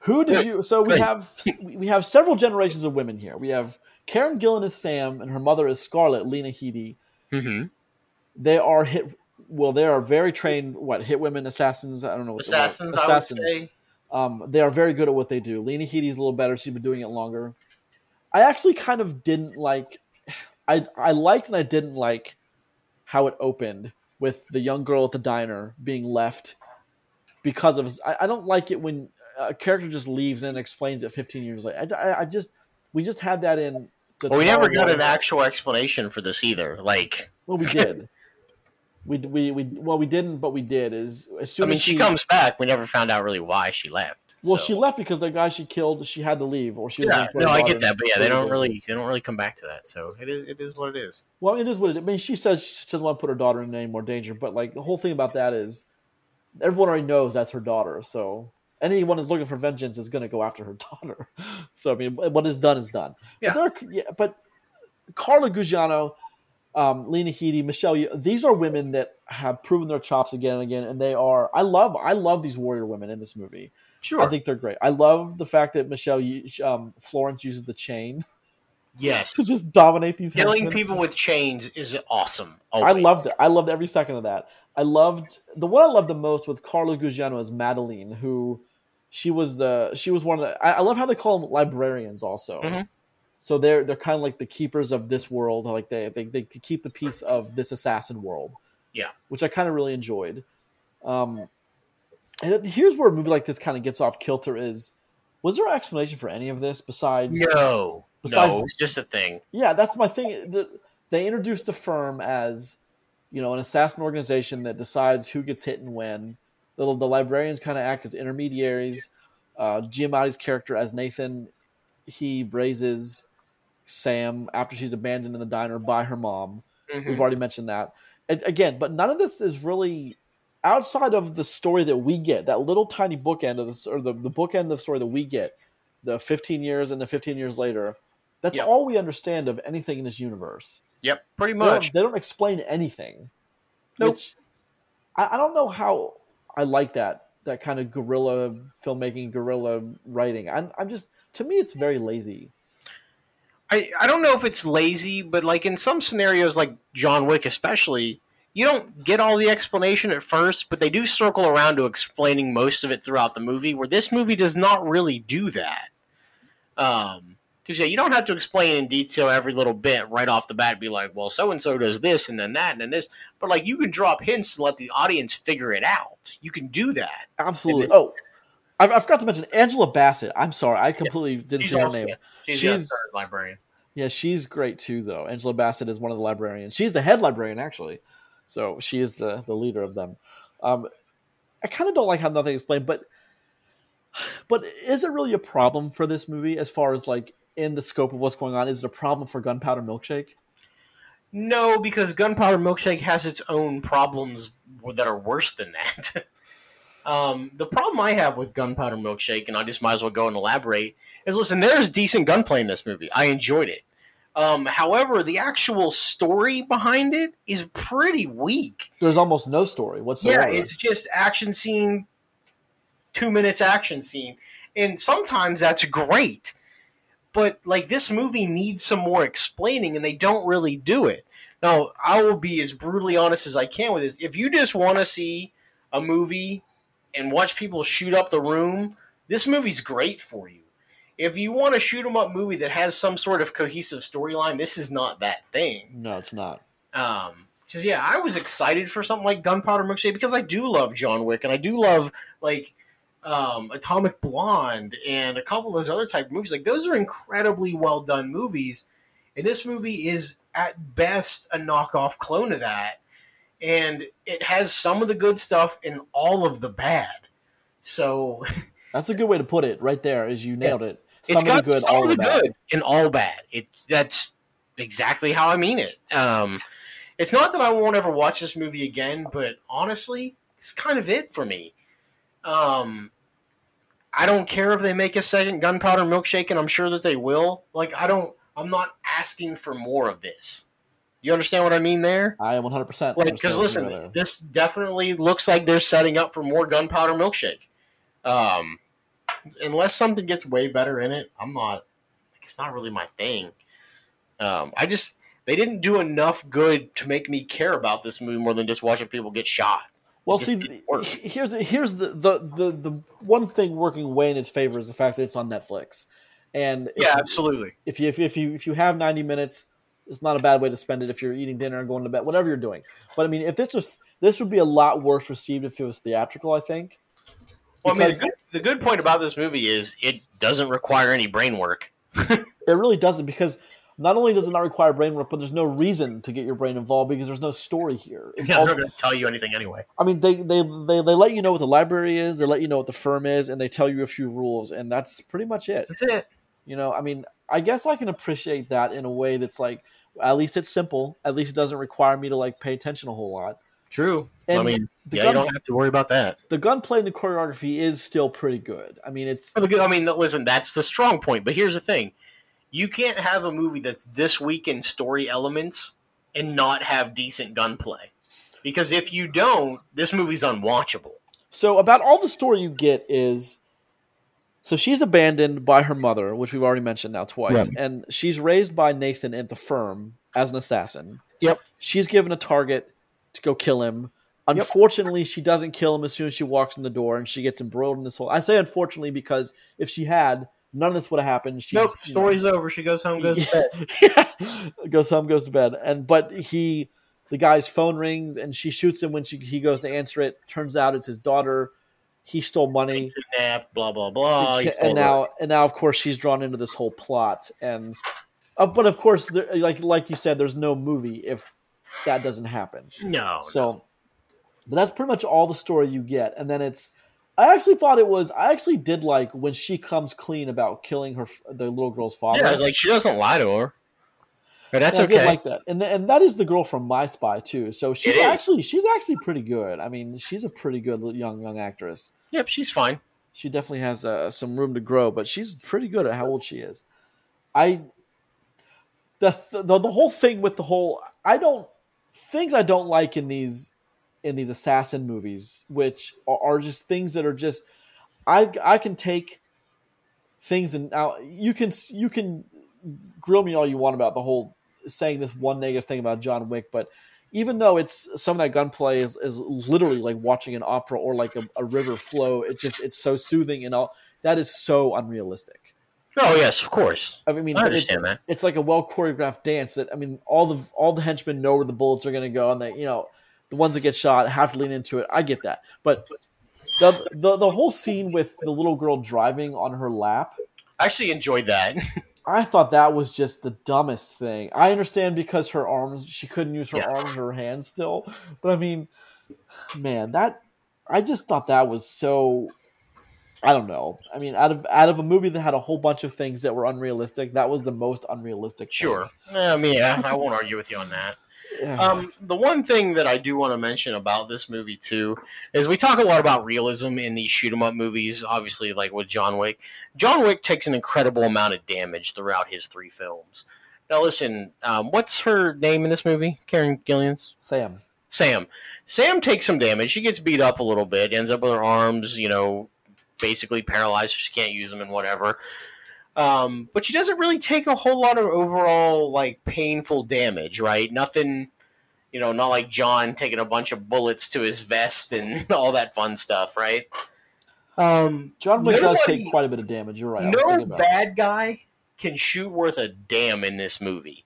Who did you? So we have we have several generations of women here. We have Karen Gillan as Sam, and her mother is Scarlett Lena Headey. hmm They are hit. Well, they are very trained. What hit women assassins? I don't know. What the- Assassins, assassins. I would say. Um, they are very good at what they do. Lena Headey's a little better. She's been doing it longer. I actually kind of didn't like. I I liked and I didn't like how it opened with the young girl at the diner being left because of. I, I don't like it when a character just leaves and explains it 15 years later. I, I, I just we just had that in. The Well, we never got an actual explanation for this either. Like, Well, we did. we we we well we didn't, but we did. Is as soon I mean, as she comes back. We never found out really why she left. Well, so- she left because the guy she killed, she had to leave, or she. Yeah, no, I get that, but yeah, they don't really, they don't really come back to that. So it is, it is what it is. Well, it is what it. Is. I mean, she says she doesn't want to put her daughter in any more danger, but like the whole thing about that is, everyone already knows that's her daughter. So anyone that's looking for vengeance is going to go after her daughter. So I mean, what is done is done. Yeah. But, are, yeah, but Carla Gugino, um, Lena Headey, Michelle, these are women that have proven their chops again and again, and they are. I love. I love these warrior women in this movie. Sure. I think they're great. I love the fact that Michelle um, Florence uses the chain yes. to just dominate these. Killing henchmen. people with chains is awesome. I loved it. I loved every second of that. I loved the one I loved the most with Carla Gugino is Madeline, who she was the she was one of the. I, I love how they call them librarians also. Mhm. So they're they're kind of like the keepers of this world. Like they they they keep the peace of this assassin world. Yeah. which I kind of really enjoyed. Um, and here's where a movie like this kind of gets off kilter. Is was there an explanation for any of this besides? No. Besides- no, it's just a thing. Yeah, that's my thing. They introduced the firm as, you know, an assassin organization that decides who gets hit and when. The, the librarians kind of act as intermediaries. Uh, Giamatti's character as Nathan, he raises Sam after she's abandoned in the diner by her mom. Mhm. We've already mentioned that. And again, but none of this is really outside of the story that we get. That little tiny bookend of this, or the the bookend of the story that we get, the 15 years and the 15 years later. That's Yep. all we understand of anything in this universe. Yep, pretty They don't, much. they don't explain anything. Nope. Which I, I don't know how I like that that kind of guerrilla filmmaking, guerrilla writing. I'm, I'm just to me, it's very lazy. I, I don't know if it's lazy, but like in some scenarios, like John Wick especially, you don't get all the explanation at first, but they do circle around to explaining most of it throughout the movie. Where this movie does not really do that. Um, because yeah, you don't have to explain in detail every little bit right off the bat. Be like, well, so and so does this, and then that, and then this. But like, you can drop hints and let the audience figure it out. You can do that. Absolutely. And Oh, I, I forgot to mention Angela Bassett. I'm sorry, I completely didn't She's see her name. yeah, she's, the She's- third librarian. Yeah, she's great too, though. Angela Bassett is one of the librarians. She's the head librarian, actually. So she is the, the leader of them. Um, I kind of don't like how nothing explained, but but is it really a problem for this movie as far as like in the scope of what's going on? Is it a problem for Gunpowder Milkshake? No, because Gunpowder Milkshake has its own problems that are worse than that. um, the problem I have with Gunpowder Milkshake, and I just might as well go and elaborate, is listen, there's decent gunplay in this movie. I enjoyed it. Um, however, the actual story behind it is pretty weak. There's almost no story whatsoever. Yeah, it's just action scene, two minutes action scene, and sometimes that's great. But like this movie needs some more explaining, and they don't really do it. Now, I will be as brutally honest as I can with this. If you just want to see a movie and watch people shoot up the room, this movie's great for you. If you want a shoot 'em up movie that has some sort of cohesive storyline, this is not that thing. no, it's not. Um, because yeah, I was excited for something like Gunpowder Milkshake because I do love John Wick and I do love like um, Atomic Blonde and a couple of those other type of movies. Like those are incredibly well done movies, and this movie is at best a knockoff clone of that, and it has some of the good stuff and all of the bad. So That's a good way to put it. Right there, is you nailed it. Some it's of got the good, some all of the bad. good and all bad. It's that's exactly how I mean it. Um, it's not that I won't ever watch this movie again, but honestly, it's kind of it for me. Um, I don't care if they make a second Gunpowder Milkshake, and I'm sure that they will. Like, I don't. I'm not asking for more of this. You understand what I mean there? I am 100. percent because listen, this definitely looks like they're setting up for more Gunpowder Milkshake. Um, unless something gets way better in it, I'm not. It's not really my thing. Um, I just they didn't do enough good to make me care about this movie more than just watching people get shot. Well, see, here's the, here's the, the the the one thing working way in its favor is the fact that it's on Netflix. And if, Yeah, absolutely. if you if, if you if you have 90 minutes, it's not a bad way to spend it if you're eating dinner and going to bed, whatever you're doing. But I mean, if this was this would be a lot worse received if it was theatrical. I think. Well, I mean, the good, the good point about this movie is it doesn't require any brain work. It really doesn't because not only does it not require brain work, but there's no reason to get your brain involved because there's no story here. It's Yeah, all- they're not going to tell you anything anyway. I mean, they, they they they let you know what the library is, they let you know what the firm is, and they tell you a few rules, and that's pretty much it. That's it. You know, I mean, I guess I can appreciate that in a way that's like, at least it's simple. At least it doesn't require me to like pay attention a whole lot. True. And I mean, the yeah, gun, you don't have to worry about that. the gunplay and the choreography is still pretty good. I mean, it's good- I mean, listen, that's the strong point. But here's the thing: you can't have a movie that's this weak in story elements and not have decent gunplay. Because if you don't, this movie's unwatchable. So about all the story you get is so she's abandoned by her mother, which we've already mentioned now twice, and she's raised by Nathan at the firm as an assassin. Yep. She's given a target to go kill him. Unfortunately, she doesn't kill him as soon as she walks in the door, and she gets embroiled in this whole. I say unfortunately because if she had, none of this would have happened. She Nope, you know- story's over. She goes home, goes to bed. yeah. goes home, goes to bed, and but he, the guy's phone rings, and she shoots him when she he goes to answer it. Turns out it's his daughter. He stole money, Kidnapped, blah blah blah. He stole and now and now of course she's drawn into this whole plot. And uh, but of course, there, like like you said, there's no movie if that doesn't happen. no, So, but that's pretty much all the story you get, and then it's. I actually thought it was. I actually did like when she comes clean about killing her, the little girl's father. yeah, it's like she doesn't lie to her. But that's I did okay. like that, and th- and that is the girl from My Spy too. So she's actually she's actually pretty good. I mean, she's a pretty good young young actress. yep, she's fine. She definitely has uh, some room to grow, but she's pretty good at how old she is. I the, th- the the whole thing with the whole I don't things I don't like in these in these assassin movies, which are, just things that are just I I can take things and now you can you can grill me all you want about the whole saying this one negative thing about John Wick, but even though it's some of that gunplay is, is literally like watching an opera or like a, a river flow, it just it's so soothing and all that is so unrealistic. Oh yes, of course. I mean, I it's, that. it's like a well choreographed dance that I mean, all the all the henchmen know where the bullets are going to go, and they you know the ones that get shot have to lean into it. I get that, but the the the whole scene with the little girl driving on her lap, I actually enjoyed that. I thought that was just the dumbest thing. I understand because her arms, she couldn't use her Yeah. arms or her hands still, but I mean, man, that I just thought that was so. I don't know. I mean, out of out of a movie that had a whole bunch of things that were unrealistic, that was the most unrealistic. thing. sure. I mean, yeah, I won't argue with you on that. Yeah. Um, the one thing that I do want to mention about this movie too is we talk a lot about realism in these shoot 'em up movies. Obviously, like with John Wick, John Wick takes an incredible amount of damage throughout his three films. Now, listen, um, what's her name in this movie? Karen Gillian's Sam. Sam. Sam takes some damage. She gets beat up a little bit. Ends up with her arms, you know, basically paralyzed. So she can't use them and whatever. Um, but she doesn't really take a whole lot of overall like painful damage, right? Nothing, you know, not like John taking a bunch of bullets to his vest and all that fun stuff, right? Um, John Wick does take quite a bit of damage. You're right. No it. bad guy can shoot worth a damn in this movie,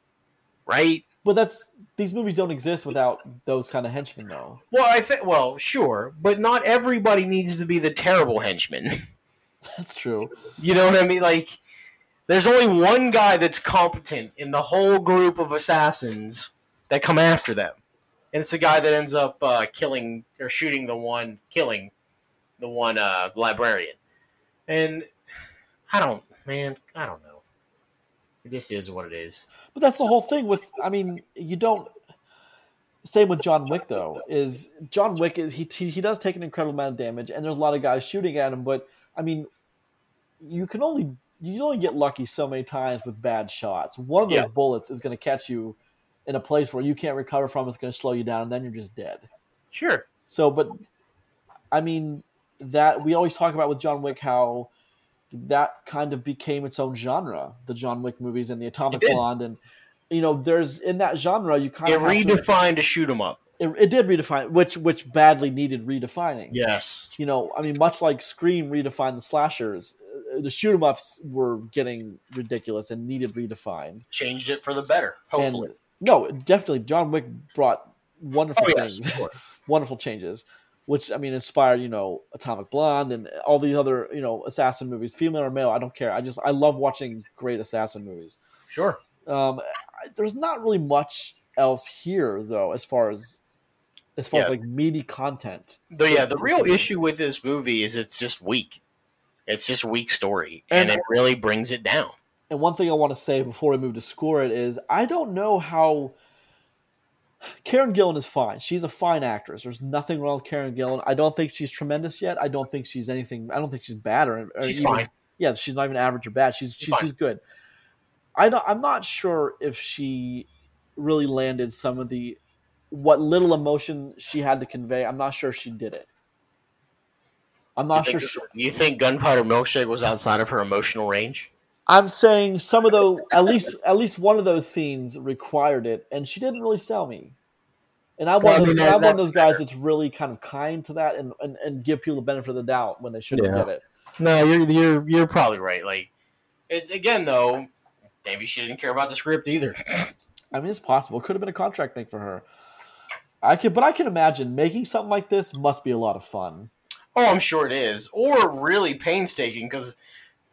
right? But that's these movies don't exist without those kind of henchmen, though. Well, I think, well, sure, but not everybody needs to be the terrible henchman. That's true. You know what I mean? Like, there's only one guy that's competent in the whole group of assassins that come after them, and it's the guy that ends up uh, killing or shooting the one, killing the one uh, librarian. And I don't, man, I don't know. It just is what it is. But that's the whole thing with. I mean, you don't. Same with John Wick though. Is John Wick is he he does take an incredible amount of damage, and there's a lot of guys shooting at him. But I mean, you can only you only get lucky so many times with bad shots. One of those Yeah. bullets is going to catch you in a place where you can't recover from. It's going to slow you down, and then you're just dead. Sure. So, but I mean, that we always talk about with John Wick how that kind of became its own genre, the John Wick movies and the Atomic. Blonde, and you know, there's in that genre you kind It of have to- redefined a shoot 'em up. it, it did redefine, which which badly needed redefining. Yes. You know, I mean, much like Scream redefined the slashers, uh, the shoot 'em ups were getting ridiculous and needed redefined. Changed it for the better, hopefully. And no, definitely, John Wick brought wonderful Oh, things, course. wonderful changes, which I mean inspired you know Atomic Blonde and all these other you know assassin movies, female or male, I don't care. I just I love watching great assassin movies. Sure. Um, I- there's not really much else here though, as far as as far as like meaty content. But yeah, the real issue with this movie is it's just weak. It's just weak story, and, And- it really brings it down. And one thing I want to say before we move to score it is I don't know how Karen Gillan is fine. She's a fine actress. There's nothing wrong with Karen Gillan. I don't think she's tremendous yet. I don't think she's anything. I don't think she's bad or, or She's even- fine. Yeah, she's not even average or bad. She's She's she's, she's good. I don't, I'm not sure if she really landed some of the what little emotion she had to convey. I'm not sure she did it. I'm You not think, sure. this- she- you think Gunpowder Milkshake was outside of her emotional range? I'm saying some of those, at least at least one of those scenes required it, and she didn't really sell me. And I'm Well, I one of those, mean, and that- I'm one of those guys that's really kind of kind to that and, and, and give people the benefit of the doubt when they shouldn't Yeah. get it. No, you're you're you're probably right. Like it's again though, maybe she didn't care about the script either. I mean, it's possible. It could have been a contract thing for her. I could, but I can imagine making something like this must be a lot of fun. oh, I'm sure it is, or really painstaking because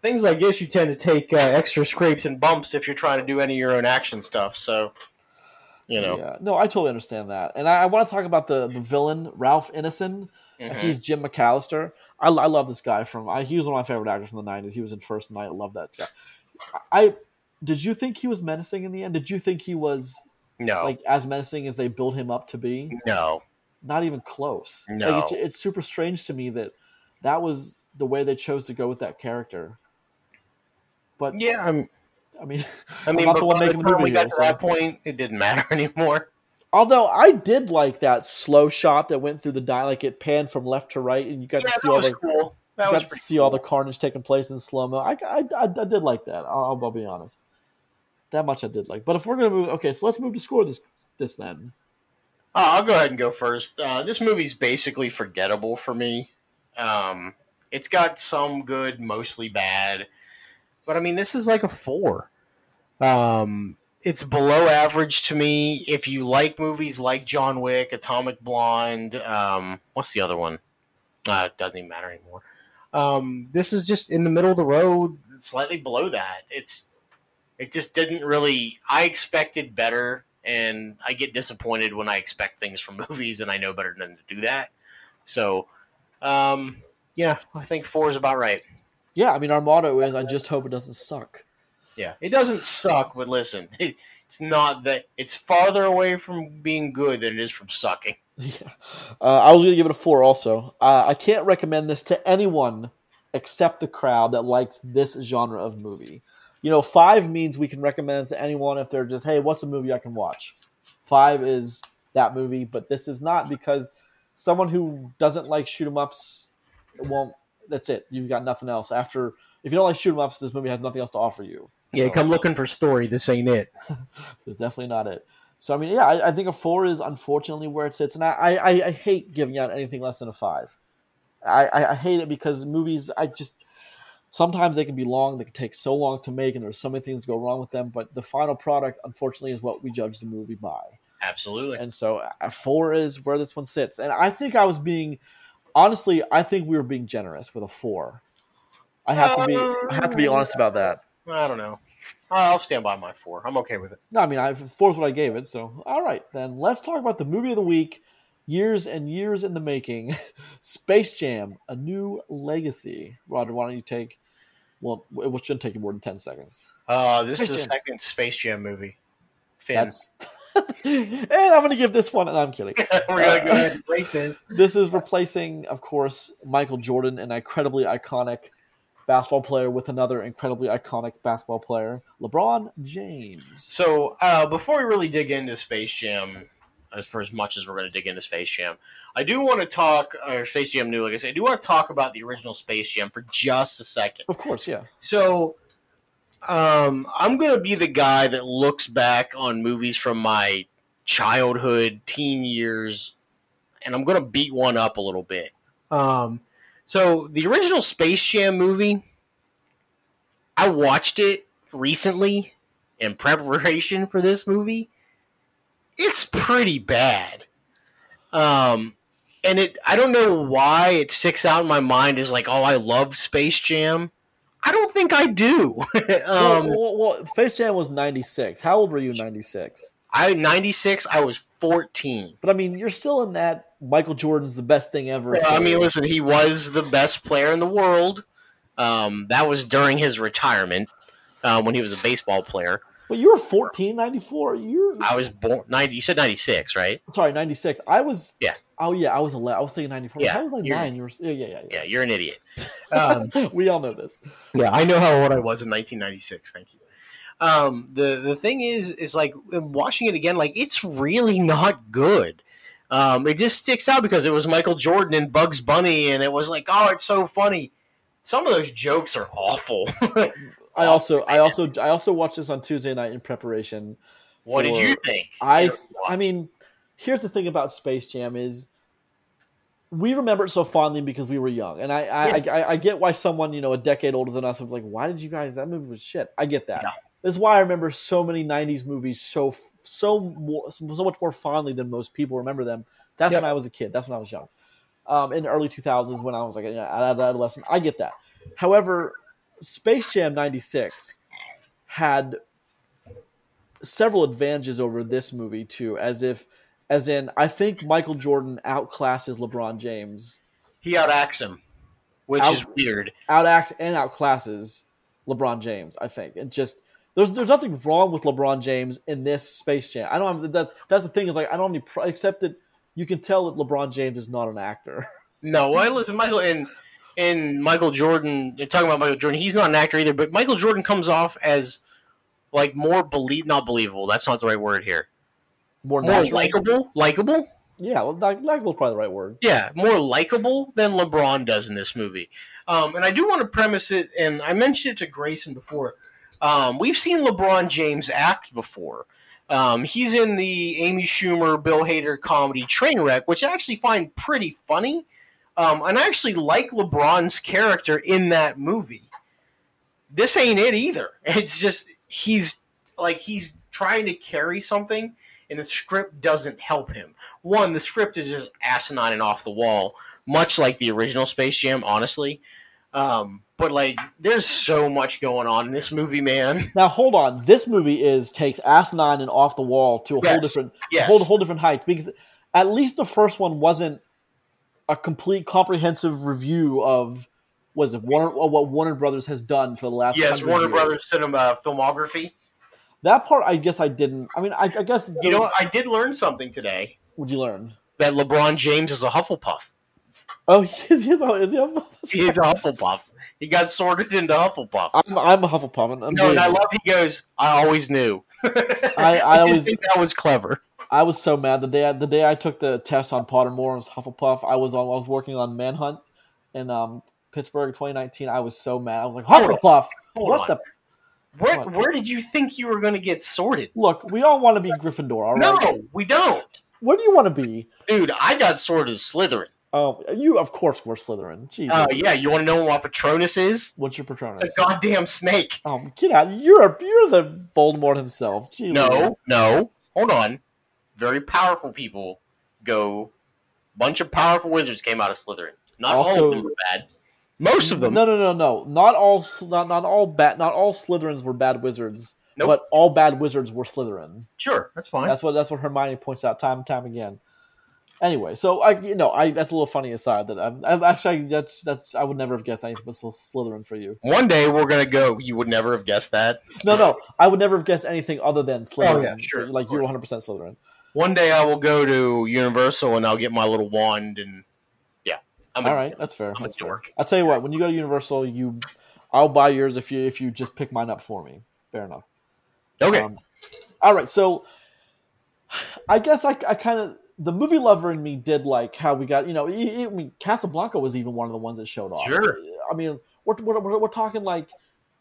things like this you tend to take uh, extra scrapes and bumps if you're trying to do any of your own action stuff. So, you know, Yeah, no, I totally understand that, and I, I want to talk about the the villain Ralph Ineson. mhm. He's Jim McAlester. I, I love this guy from. I, he was one of my favorite actors from the '90s. He was in First Knight. I love that guy. I did you think he was menacing in the end? Did you think he was no, like as menacing as they built him up to be? no, Not even close. No. Like, it's, it's super strange to me that that was the way they chose to go with that character. But yeah. I'm, I mean, I mean, not but the one the making the movie we got to that point, it didn't matter anymore. although I did like that slow shot that went through the die, like it panned from left to right, and you got Yeah, to see all the cool. That got to see all the carnage taking place in slow mo. I, I, I, I did like that. I'll, I'll be honest. That much I did like. But if we're gonna move, okay, so let's move to score this this then. Oh, I'll go ahead and go first. Uh, this movie's basically forgettable for me. Um, it's got some good, mostly bad, but I mean, this is like a four. Um, it's below average to me. If you like movies like John Wick, Atomic Blonde, um, what's the other one? Uh, it doesn't even matter anymore. Um, this is just in the middle of the road, slightly below that. It's it just didn't really. I expected better, and I get disappointed when I expect things from movies, and I know better than to do that. So, um, yeah, I think four is about right. Yeah, I mean our motto is I just hope it doesn't suck. Yeah, it doesn't suck, but listen, it's not that it's farther away from being good than it is from sucking. Yeah, uh, I was gonna give it a four. Also, uh, I can't recommend this to anyone except the crowd that likes this genre of movie. You know, five means we can recommend it to anyone if they're just, hey, what's a movie I can watch? Five is that movie, but this is not because someone who doesn't like shoot 'em ups won't. That's it. You've got nothing else after. If you don't like shoot 'em ups, this movie has nothing else to offer you. Yeah, So- come looking for story. This ain't it. It's definitely not it. So I mean, yeah, I, I think a four is unfortunately where it sits, and I, I, I hate giving out anything less than a five. I, I, I hate it because movies, I just sometimes they can be long, they can take so long to make, and there's so many things that go wrong with them. But the final product, unfortunately, is what we judge the movie by. Absolutely. And so a four is where this one sits. And I think I was being, honestly, I think we were being generous with a four. I have to be, I have to be honest about that. I don't know. I'll stand by my four. I'm okay with it. No, I mean, I four's what I gave it. So, all right, then let's talk about the movie of the week. Years and years in the making, Space Jam: A New Legacy. Roger, why don't you take? Well, it shouldn't take you more than ten seconds. Uh, this is the Jam. second Space Jam movie. Finn. And I'm going to give this one, and I'm kidding. We're gonna go ahead and rate this. This is replacing, of course, Michael Jordan, an incredibly iconic basketball player, with another incredibly iconic basketball player, LeBron James. So uh, before we really dig into Space Jam, as for as much as we're going to dig into Space Jam, I do want to talk, or Space Jam New, like I said, I do want to talk about the original Space Jam for just a second. Of course, yeah. So, um, I'm gonna be the guy that looks back on movies from my childhood, teen years, and I'm gonna beat one up a little bit. Um, so the original Space Jam movie I watched it recently in preparation for this movie. It's pretty bad. Um, and it I don't know why it sticks out in my mind as like, oh, I love Space Jam. I don't think I do. um, well, well, well, Space Jam was ninety six. How old were you ninety six? I ninety six. I was fourteen. But I mean, you're still in that Michael Jordan's the best thing ever. I mean, listen, he was the best player in the world. Um, that was during his retirement um, when he was a baseball player. But you were 14, 94. You're I was born ninety. You said ninety six, right? sorry, ninety six. I was. Yeah. Oh yeah, I was eleven. I was thinking ninety four. Yeah, I was like you're- nine. You were. Yeah, yeah, yeah. Yeah, you're an idiot. Um, we all know this. Yeah, I know how old I was in 1996. Thank you. Um, the the thing is, is like watching it again, like it's really not good. Um, it just sticks out because it was Michael Jordan and Bugs Bunny, and it was like, oh, it's so funny. Some of those jokes are awful. I also, I also, I also watched this on Tuesday night in preparation. what did you think? I, I mean, here's the thing about Space Jam is we remember it so fondly because we were young, and I, I, Yes. I, I get why someone you know a decade older than us was like, why did you guys? That movie was shit. I get that. This is why I remember so many '90s movies so so more, so much more fondly than most people remember them. That's Yep. when I was a kid. That's when I was young. Um, in the early 2000s, when I was like an adolescent, I get that. However, Space Jam '96 had several advantages over this movie too, as if, as in, I think Michael Jordan outclasses LeBron James, he outacts him, which Out- is weird. outact and outclasses LeBron James. I think it just there's there's nothing wrong with LeBron James in this Space Jam. I don't have that. That's the thing is like I don't have any pro- except that you can tell that LeBron James is not an actor. No, well, listen, Michael and and Michael Jordan. Talking about Michael Jordan. He's not an actor either, but Michael Jordan comes off as like more believe not believable. That's not the right word here. More, More likable, likable. Yeah, well, likable is probably the right word. Yeah, more likable than LeBron does in this movie. Um, and I do want to premise it, and I mentioned it to Grayson before. Um, we've seen LeBron James act before. Um, he's in the Amy Schumer, Bill Hader comedy Trainwreck, which I actually find pretty funny. Um, and I actually like LeBron's character in that movie. This ain't it either. It's just he's like he's trying to carry something, and the script doesn't help him one, the script is just asinine and off the wall, much like the original Space Jam, honestly. Um, but like, there's so much going on in this movie, man. Now hold on, this movie is takes asinine and off the wall to a whole different Yes, whole whole different height because at least the first one wasn't a complete comprehensive review of was it Warner what Warner Brothers has done for the last yes, 100 Warner years. Brothers cinema filmography. That part I guess I didn't. I mean, I, I guess You know, what? I did learn something today What'd you learn? that LeBron James is a Hufflepuff. Oh, is he? Is he a, Hufflepuff? He's a Hufflepuff. He got sorted into Hufflepuff. I'm, I'm a Hufflepuff. I'm no, and I love he goes. I always knew. I I always- think that was clever. I was so mad the day I, the day I took the test on Pottermore and was Hufflepuff. I was on. I was working on Manhunt in um, Pittsburgh 2019. I was so mad. I was like Hufflepuff. Hold what on. the Where, what? where did you think you were going to get sorted? look? We all want to be Gryffindor. All right. No, we don't. What do you want to be? Dude, I got sorted as Slytherin. Oh, you of course were Slytherin. Jesus. Oh yeah, you want to know what Patronus is? What's your Patronus? It's a goddamn snake. Oh, get out! You're a, you're the Voldemort himself. Lord. No, no, hold on. Very powerful people go. Bunch of powerful wizards came out of Slytherin. Not all of them were bad. Most of them. No, no, no, no. Not all. S- Not not all bad. Not all Slytherins were bad wizards. Nope. But all bad wizards were Slytherin. Sure, that's fine. That's what that's what Hermione points out time and time again. Anyway, so I you know I that's a little funny aside that I'm, I actually that's that's I would never have guessed anything but Slytherin for you. One day we're gonna go. You would never have guessed that. No, no, I would never have guessed anything other than Slytherin. Oh, yeah, sure, like you're 100 percent Slytherin. One day I will go to Universal and I'll get my little wand and yeah. I'm a- All right, that's fair. I'm a that's fair. dork. I'll tell you what. When you go to Universal, you, I'll buy yours if you if you just pick mine up for me. Fair enough. Okay. Um, all right, so I guess I, I kind of the movie lover in me did like how we got you know e- e- I mean Casablanca was even one of the ones that showed off. Sure. I mean we're, we're, we're talking like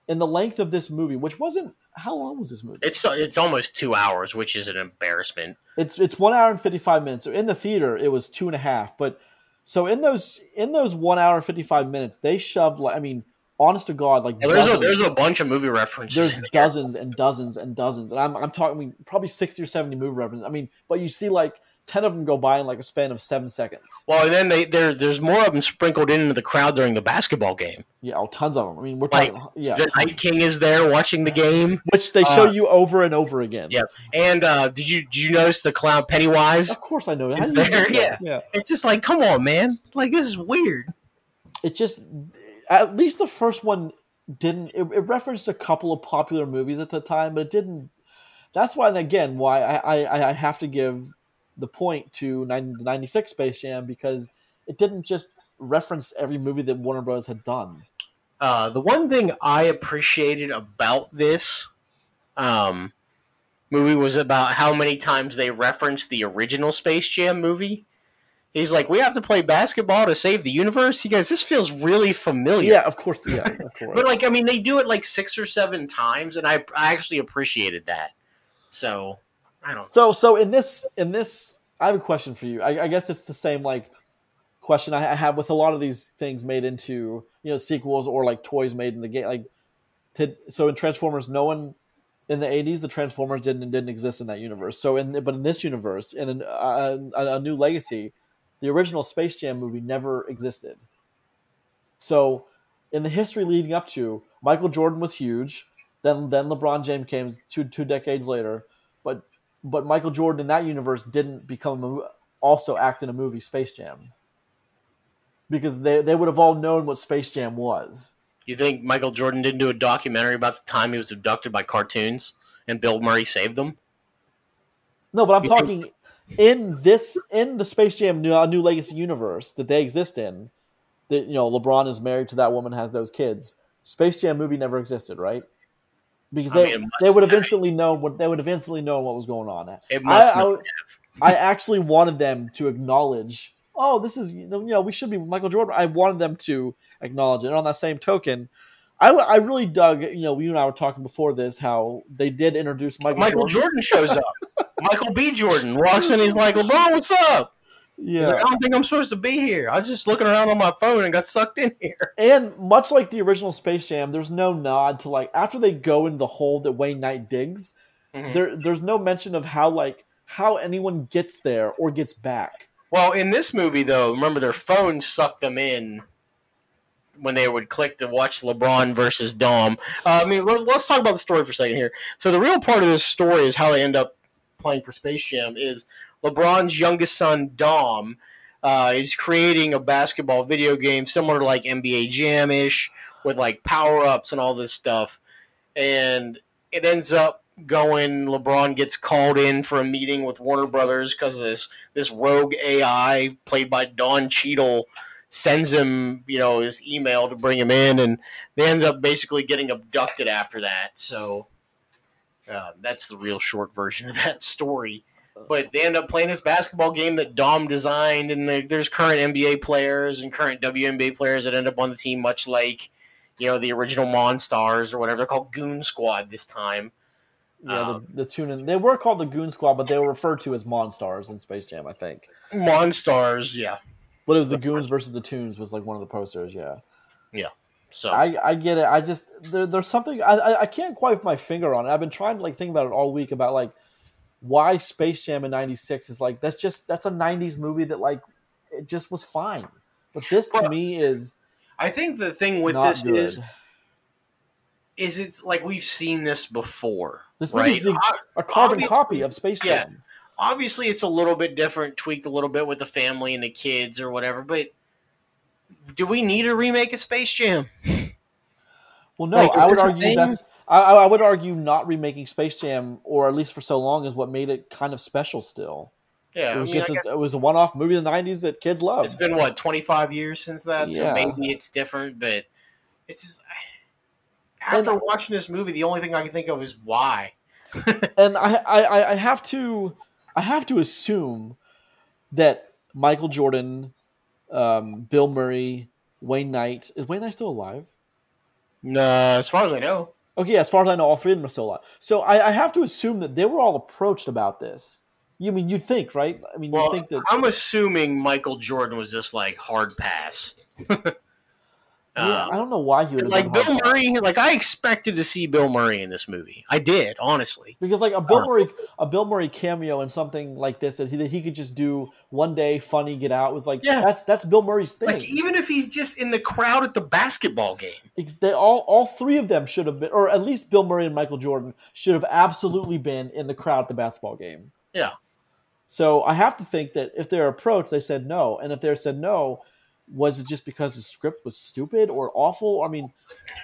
in the length of this movie, which wasn't how long was this movie? it's it's almost two hours, which is an embarrassment. It's it's one hour and fifty five minutes. So in the theater, it was two and a half. But so in those in those one hour and fifty five minutes, they shoved like I mean honest to God, like Yeah, there's a there's a bunch of movie references. there's dozens and dozens and dozens, and I'm I'm talking I mean, probably sixty or seventy movie references. I mean, but you see like ten of them go by in like a span of seven seconds. Well, and then they there there's more of them sprinkled into the crowd during the basketball game. Yeah, oh, tons of them. I mean, we're Like, yeah, the Night King is there watching the game, which they show uh, you over and over again. yeah. and uh, did you did you notice the clown Pennywise? Of course, I know. How Is there? that? Yeah. yeah. It's just like, come on, man! Like this is weird. It just, at least the first one didn't. It, it referenced a couple of popular movies at the time, but it didn't. That's why, and again, why I, I, I have to give the point to 96 Space Jam because it didn't just reference every movie that Warner Bros. had done. Uh, the one thing I appreciated about this um, movie was about how many times they referenced the original Space Jam movie. He's like, we have to play basketball to save the universe. He goes, this feels really familiar. Yeah, of course. Yeah, of course. But like, I mean, they do it like six or seven times, and I, I actually appreciated that. So I don't. So so in this in this, I have a question for you. I, I guess it's the same like question I have with a lot of these things made into you know sequels or like toys made in the game. Like, to, so in Transformers, no one in the '80s the Transformers didn't didn't exist in that universe. So in but in this universe, in uh, a, a new legacy, the original Space Jam movie never existed. So in the history leading up to Michael Jordan was huge. Then then LeBron James came two two decades later, but but Michael Jordan in that universe didn't become a, also act in a movie Space Jam because they they would have all known what Space Jam was. You think Michael Jordan didn't do a documentary about the time he was abducted by cartoons and Bill Murray saved them? No, but I'm talking in this in the Space Jam new, uh, new Legacy universe that they exist in. That you know, LeBron is married to that woman, has those kids. Space Jam movie never existed, right? Because I they mean, they would have instantly known what they would have instantly known what was going on. It must I, I, I actually wanted them to acknowledge, oh, this is you know, you know we should be Michael Jordan. I wanted them to acknowledge it. And on that same token, I, I really dug. You know, you and I were talking before this how they did introduce Michael, Michael Jordan shows up. Michael B. Jordan walks in. He's like, LeBron, what's up? Yeah, like, I don't think I'm supposed to be here. I was just looking around on my phone and got sucked in here. and much like the original Space Jam, there's no nod to like after they go in the hole that Wayne Knight digs. Mhm. There, there's no mention of how like how anyone gets there or gets back. Well, in this movie, though, remember their phones sucked them in when they would click to watch LeBron versus Dom. Uh, I mean, let, let's talk about the story for a second here. So the real part of this story is how they end up playing for Space Jam is LeBron's youngest son Dom uh, is creating a basketball video game similar to like NBA Jam ish with like power ups and all this stuff, and it ends up going. LeBron gets called in for a meeting with Warner Brothers because this this rogue AI played by Don Cheadle sends him, you know, his email to bring him in, and they ends up basically getting abducted after that. So uh, that's the real short version of that story. But they end up playing this basketball game that Dom designed, and the, there's current NBA players and current WNBA players that end up on the team, much like you know the original Monstars or whatever they're called, Goon Squad this time. Yeah, Um, the, the tune in they were called the Goon Squad, but they were referred to as Monstars in Space Jam, I think. Monstars, yeah. But it was the Goons versus the Tunes was like one of the posters. Yeah. Yeah, So I, I get it. I just there, there's something I, I I can't quite put my finger on it. I've been trying to like think about it all week about like why Space Jam in '96 is like that's just that's a '90s movie that like it just was fine. But this to Well, me is I think the thing with this good. is is it's like we've seen this before, this right? movie is a carbon obviously- copy of Space yeah. Jam. Obviously, it's a little bit different, tweaked a little bit with the family and the kids or whatever. But do we need a remake of Space Jam? Well, no, Like, I would argue that's. I, I would argue not remaking Space Jam, or at least for so long, is what made it kind of special. Still, Yeah, it was I mean, just a, it was a one-off movie in the '90s that kids loved. it's been what twenty five years since that, so maybe it's different. But it's just after And- watching this movie, the only thing I can think of is why. and I, I, I have to, I have to assume that Michael Jordan, um, Bill Murray, Wayne Knight is Wayne Knight still alive? No, as far as I know. Okay, as far as I know, all three of them are still alive. So I, I have to assume that they were all approached about this. You mean you'd think, right? I mean, Well, you think that I'm assuming Michael Jordan was just like hard pass. Yeah, Uh, I don't know why he would like Bill Hardball. Murray, like I expected to see Bill Murray in this movie. I did, honestly. Because like a Bill Uh. Murray, a Bill Murray cameo in something like this that he, that he could just do one day, funny, get out was like Yeah. that's that's Bill Murray's thing. Like even if he's just in the crowd at the basketball game. Because they all all three of them should have been, or at least Bill Murray and Michael Jordan should have absolutely been in the crowd at the basketball game. Yeah. So I have to think that if they're approached, they said no, and if they said no, was it just because the script was stupid or awful? I mean,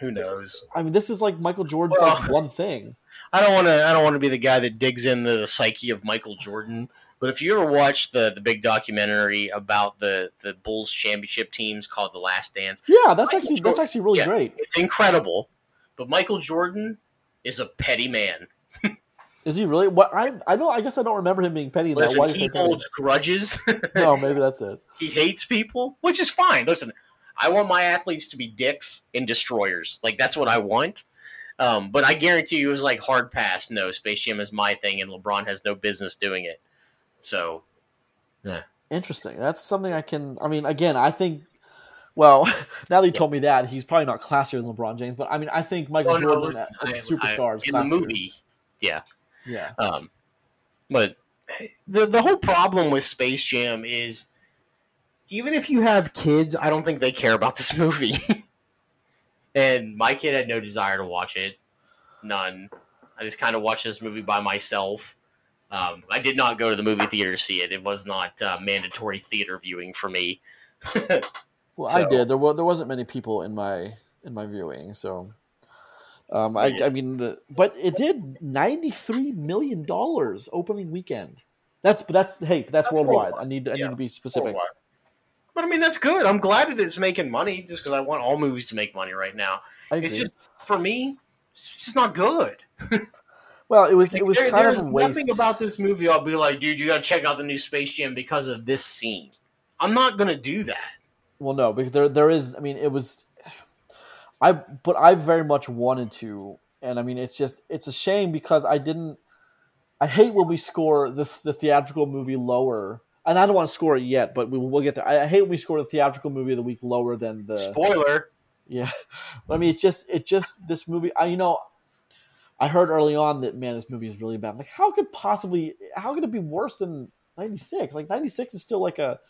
Who knows? I mean, this is like Michael Jordan's Well- like one thing. I don't want to. I don't want to be the guy that digs into the psyche of Michael Jordan. But if you ever watched the the big documentary about the the Bulls championship teams called The Last Dance, Yeah, that's Michael actually that's actually really yeah. great. it's incredible. But Michael Jordan is a petty man. Is he really? What I I don't. I guess I don't remember him being petty. in that. He holds grudges. No, maybe that's it. he hates people, which is fine. Listen, I want my athletes to be dicks and destroyers. Like that's what I want. Um, but I guarantee you, it was like hard pass. No, Space Jam is my thing, and LeBron has no business doing it. So yeah. Interesting. That's something I can. I mean, again, I think. Well, now that you told me that, he's probably not classier than LeBron James, but I mean, I think Michael Oh, no, Jordan, listen, as a I- superstar, I- in the movie, yeah. Yeah, Um, but the the whole problem with Space Jam is, even if you have kids, I don't think they care about this movie. and my kid had no desire to watch it, none. I just kind of watched this movie by myself. Um, I did not go to the movie theater to see it. It was not uh, mandatory theater viewing for me. well, I did. There was there wasn't many people in my in my viewing, so. Um, I, I mean, the, but it did ninety three million dollars opening weekend. That's but that's hey, that's, That's worldwide. worldwide. I need I Yeah. need to be specific. But I mean, that's good. I'm glad it's making money just because I want all movies to make money right now. It's just, for me, it's just not good. well, it was Like, it was there- kind there's of a waste. nothing about this movie. I'll be like, dude, you got to check out the new Space Jam because of this scene. I'm not gonna do that. Well, no, because there there is. I mean, it was. I but I very much wanted to, and I mean, it's just it's a shame because I didn't. I hate when we score this the theatrical movie lower, and I don't want to score it yet, but we will get there. I, I hate when we score the theatrical movie of the week lower than the Spoiler. yeah. But I mean, it's just it just this movie. I you know, I heard early on that man, this movie is really bad. I'm like, how could possibly how could it be worse than '96? Like '96 is still like a.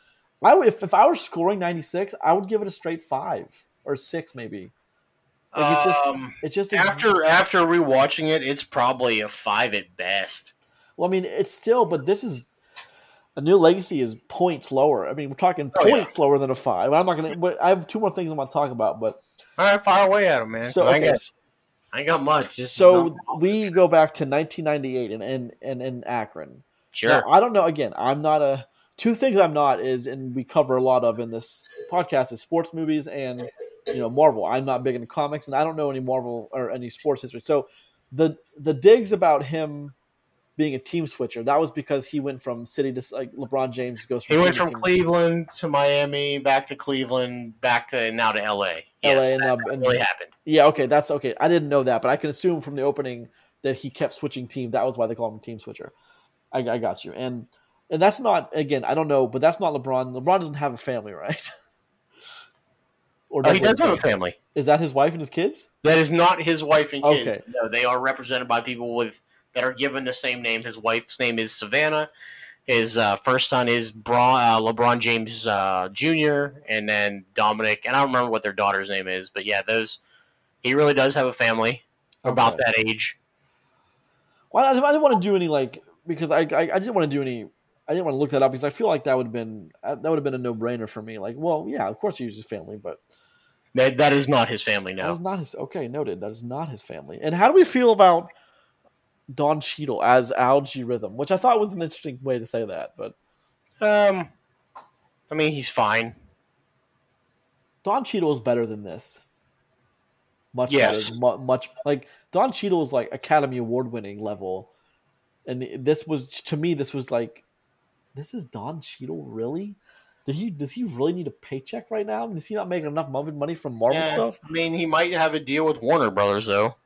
I would if, if I were scoring '96, I would give it a straight five or six maybe. Like, it just- um, It just after after rewatching it, it's probably a five at best. well, I mean, it's still, but this is. A new legacy is points lower. I mean, we're talking Oh, yeah. points lower than a five. I'm not gonna. But I have two more things I want to talk about. But All right, fire away at him, man. so I, okay, got, I ain't got much. Just so we go back to 1998 in in, in, in Akron. sure. Now, I don't know. Again, I'm not a. Two things I'm not is, and we cover a lot of in this podcast is sports movies and you know Marvel. I'm not big into comics, and I don't know any Marvel or any sports history. So the the digs about him being a team switcher that was because he went from city to like LeBron James goes. From He went from. Cleveland to Miami, back to Cleveland, back to now to LA. Yes, and, that and- really happened. Yeah, okay, that's okay. I didn't know that, but I can assume from the opening that he kept switching team. That was why they call him a team switcher. I, I got you, and and that's not again. I don't know, but that's not LeBron. LeBron doesn't have a family, right? Or Oh, he does he? have a family. Is that his wife and his kids? That is not his wife and kids. Okay. No, they are represented by people with that are given the same name. His wife's name is Savannah. His uh, first son is Bra- uh, LeBron James uh, Jr. and then Dominic. And I don't remember what their daughter's name is, but yeah, those. He really does have a family about that age. Well, I, I didn't want to do any like because I, I I didn't want to do any. I didn't want to look that up because I feel like that would have been uh, that would have been a no brainer for me. Like, well, yeah, of course he uses family, but That, that is not his family now. is not his. Okay, noted. That is not his family. And how do we feel about Don Cheadle as Al-G Rhythm, which I thought was an interesting way to say that, but Um, I mean, he's fine. Don Cheadle is better than this. Much Yes. better. Much like Don Cheadle is like Academy Award winning level, and this was to me. This was like, this is Don Cheadle really. Did he does he really need a paycheck right now? Is he not making enough mon- money from Marvel Yeah, stuff? I mean, he might have a deal with Warner Brothers though.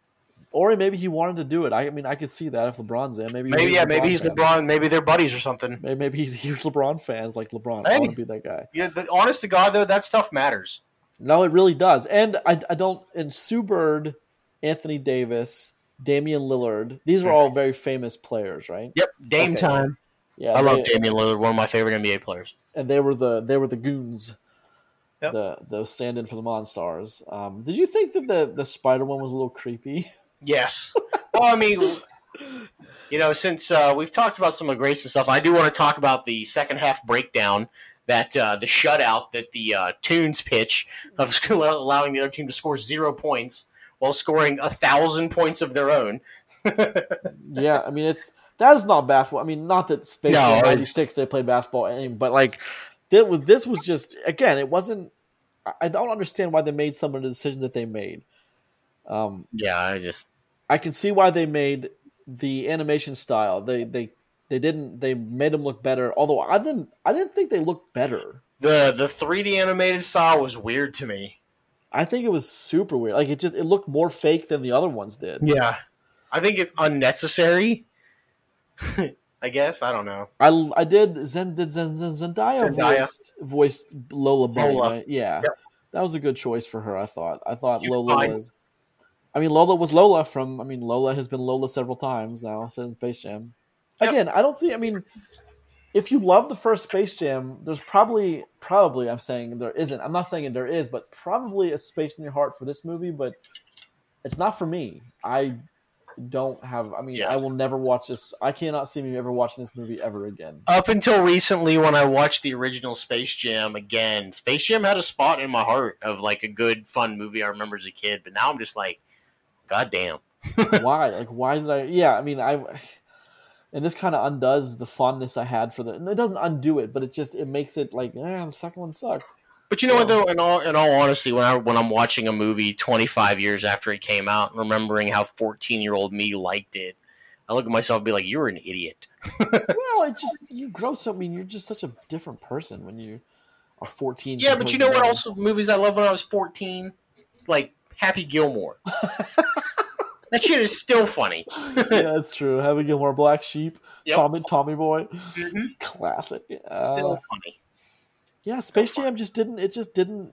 Or maybe he wanted to do it. I, I mean, I could see that if LeBron's in. Maybe Maybe yeah, maybe LeBron he's fan. LeBron. Maybe they're buddies or something. Maybe, maybe he's huge LeBron fans like LeBron. I Hey. want to be that guy. Yeah, the, honest to God though, that stuff matters. No, it really does. And I, I don't. And Sue Bird, Anthony Davis, Damian Lillard. These are all very famous players, right? Yep, Dame Okay. time. Yeah, I love Damian Lillard, one of my favorite NBA players. and they were the they were the goons. Yep. The the stand in for the Monstars. Um, did you think that the the Spider one was a little creepy? Yes. well, I mean, you know, since uh, we've talked about some of Grace and stuff, I do want to talk about the second half breakdown that uh, the shutout that the uh, Tunes pitch of allowing the other team to score zero points while scoring a thousand points of their own. yeah, I mean it's that is not basketball. I mean, not that Space No, Jam '96 they played basketball, but like this was this was just again, it wasn't. I- I don't understand why they made some of the decisions that they made. Um, Yeah, I just I can see why they made the animation style. They they they didn't they made them look better. Although I didn't I didn't think they looked better. the the 3D animated style was weird to me. I think it was super weird. Like it just it looked more fake than the other ones did. Yeah, I think it's unnecessary. I guess I don't know. I, I did Zen did Zen, Zen Zendaya, Zendaya. voiced voiced Lola Bunny. Lola. right? Yeah, Yep. that was a good choice for her. I thought. I thought Lola fine. was. I mean, Lola was Lola from. I mean, Lola has been Lola several times now since Space Jam. Yep. Again, I don't see. I mean, if you love the first Space Jam, there's probably probably I'm saying there isn't. I'm not saying there is, but probably a space in your heart for this movie. But it's not for me. I don't have. I mean, Yeah. I will never watch this. I cannot see me ever watching this movie ever again. Up until recently, when I watched the original Space Jam again, Space Jam had a spot in my heart of like a good, fun movie I remember as a kid. But now I'm just like, God damn. why? Like, why did I? Yeah, I mean, I. And this kind of undoes the fondness I had for the. It doesn't undo it, but it just it makes it like, eh, the second one sucked. But you know what? Though, in all in all honesty, when I when I'm watching a movie 25 years after it came out, and remembering how 14 year old me liked it, I look at myself and be like, "You're an idiot." well, it just you grow so. I mean, you're just such a different person when you are 14. Yeah, but you know what? Also, movies I loved when I was 14, like Happy Gilmore. that shit is still funny. yeah, that's true. Happy Gilmore, Black Sheep, Yep. Tommy, Tommy Boy, Mhm. classic. Still Uh, funny. Yeah, Space Jam just didn't. It just didn't.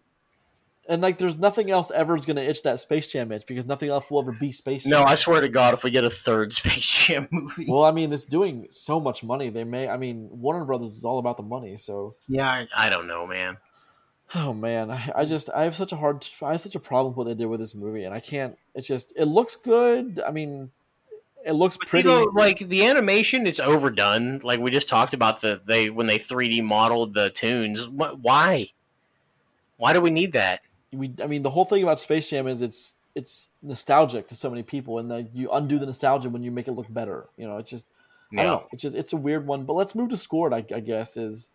And like, there's nothing else ever is going to itch that Space Jam itch because nothing else will ever be Space Jam. No, I swear to God, if we get a third Space Jam movie, Well, I mean, it's doing so much money. They may. I mean, Warner Brothers is all about the money. So, yeah, I, I don't know, man. oh man, I, I just I have such a hard, I have such a problem with what they did with this movie, and I can't. It just it looks good. I mean, it looks But see, pretty. though, like the animation, it's overdone. Like we just talked about the they when they 3D modeled the tunes. Why? Why do we need that? we, I mean, the whole thing about Space Jam is it's it's nostalgic to so many people, and then you undo the nostalgia when you make it look better. You know, it's just I don't know. It's just it's a weird one. But let's move to scored. I, I guess is.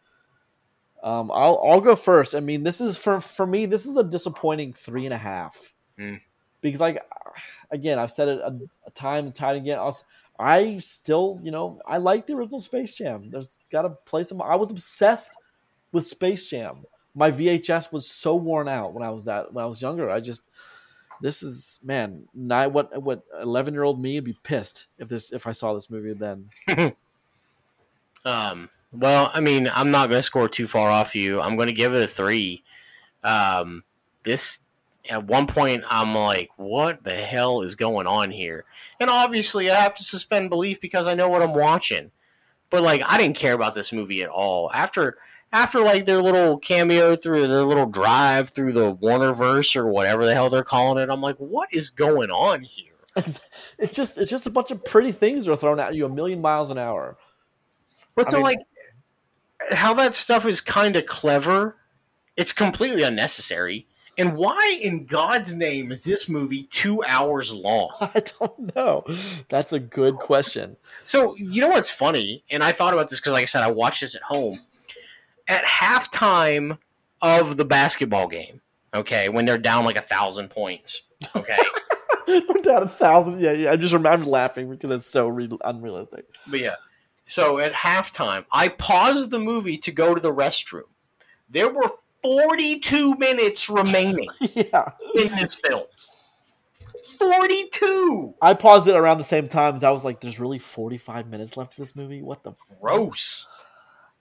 Um, I'll I'll go first. I mean, this is for for me. This is a disappointing three and a half. Mm. Because like, again, I've said it a, a time and time again. I, still, you know, I like the original Space Jam. There's got to play some. I was obsessed with Space Jam. My VHS was so worn out when I was that when I was younger. I just this is man, nine, what what eleven year old me would be pissed if this if I saw this movie then. Um, well, I mean, I'm not going to score too far off you. I'm going to give it a three. Um, this at one point, I'm like, what the hell is going on here? And obviously, I have to suspend belief because I know what I'm watching. But like, I didn't care about this movie at all after. After like their little cameo through their little drive through the Warnerverse or whatever the hell they're calling it, I'm like, what is going on here? it's just it's just a bunch of pretty things are thrown at you a million miles an hour. But I so mean- like how that stuff is kind of clever, it's completely unnecessary. And why in God's name is this movie two hours long? I don't know. That's a good question. So you know what's funny, and I thought about this because, like I said, I watched this at home. At halftime of the basketball game, okay, when they're down like a thousand points, okay, We're down a thousand. Yeah, yeah. I just remember laughing because it's so re- unrealistic. But yeah. So at halftime, I paused the movie to go to the restroom. There were 42 minutes remaining yeah, in this film. 42! I paused it around the same time as I was like, "There's really 45 minutes left of this movie. What the? Gross.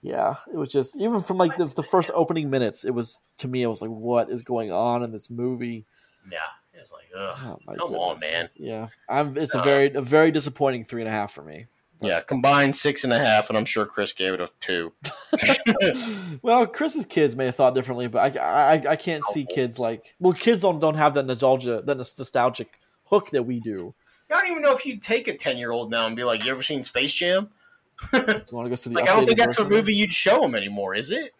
yeah, it was just even from like the, the first opening minutes, it was to me, I was like, what is going on in this movie? Yeah, it's like, ugh, Oh, come on, man. Yeah, I'm. It's a Uh. very a very disappointing three and a half for me. Yeah, combined six and a half, and I'm sure Chris gave it a two. well, Chris's kids may have thought differently, but I, I, I can't see kids like well, kids don't don't have that nostalgia, that nostalgic hook that we do. I don't even know if you'd take a ten year old now and be like, "You ever seen Space Jam?" You want to go see the Like, I don't think that's a version of it? movie you'd show them anymore, is it?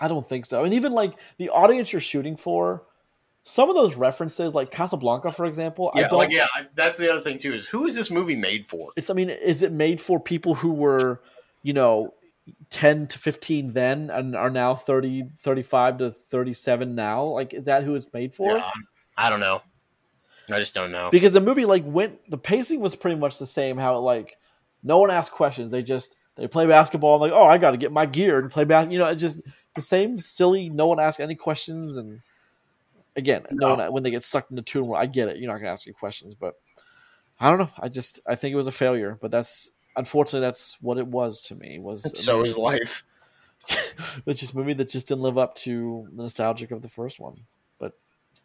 I don't think so. And even like the audience you're shooting for, some of those references, like Casablanca, for example, I Yeah, don't. like yeah. That's the other thing too. Is who is this movie made for? It's. I mean, is it made for people who were, you know, ten to fifteen then and are now 30, 35 to thirty seven now? Like, is that who it's made for? Yeah, I don't know. I just don't know. because the movie like went the pacing was pretty much the same how it like no one asked questions they just they play basketball and like oh i gotta get my gear and play basketball you know it's just the same silly no one asked any questions and again no, No. when they get sucked into tune i get it you're not gonna ask me questions but i don't know i just i think it was a failure but that's unfortunately that's what it was to me was so is life. it's just a movie that just didn't live up to the nostalgic of the first one but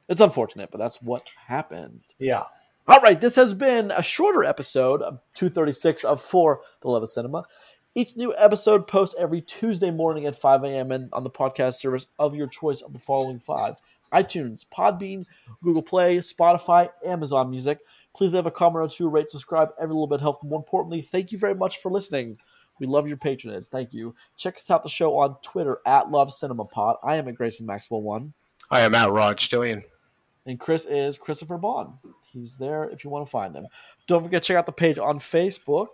it's unfortunate but that's what happened Yeah. all right, this has been a shorter episode of 236 of For the Love of Cinema. Each new episode posts every Tuesday morning at 5 a.m. and on the podcast service of your choice of the following five iTunes, Podbean, Google Play, Spotify, Amazon Music. Please leave a comment or two, rate, subscribe. Every little bit helps. More importantly, thank you very much for listening. We love your patronage. Thank you. Check us out the show on Twitter at Love Cinema Pod. I am at Grayson Maxwell One. I am at Rod Stillion. And Chris is Christopher Bond. He's there if you want to find him. Don't forget to check out the page on Facebook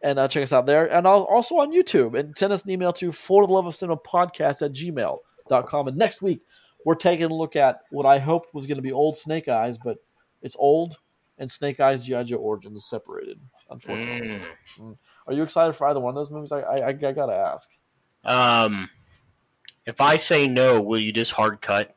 and uh, check us out there. And also on YouTube. And send us an email to for the love of cinema podcast at gmail.com. And next week, we're taking a look at what I hoped was going to be old Snake Eyes, but it's old and Snake Eyes G.I. Joe Origins separated, unfortunately. Mm. Are you excited for either one of those movies? I, I, I, I got to ask. Um, if I say no, will you just hard cut?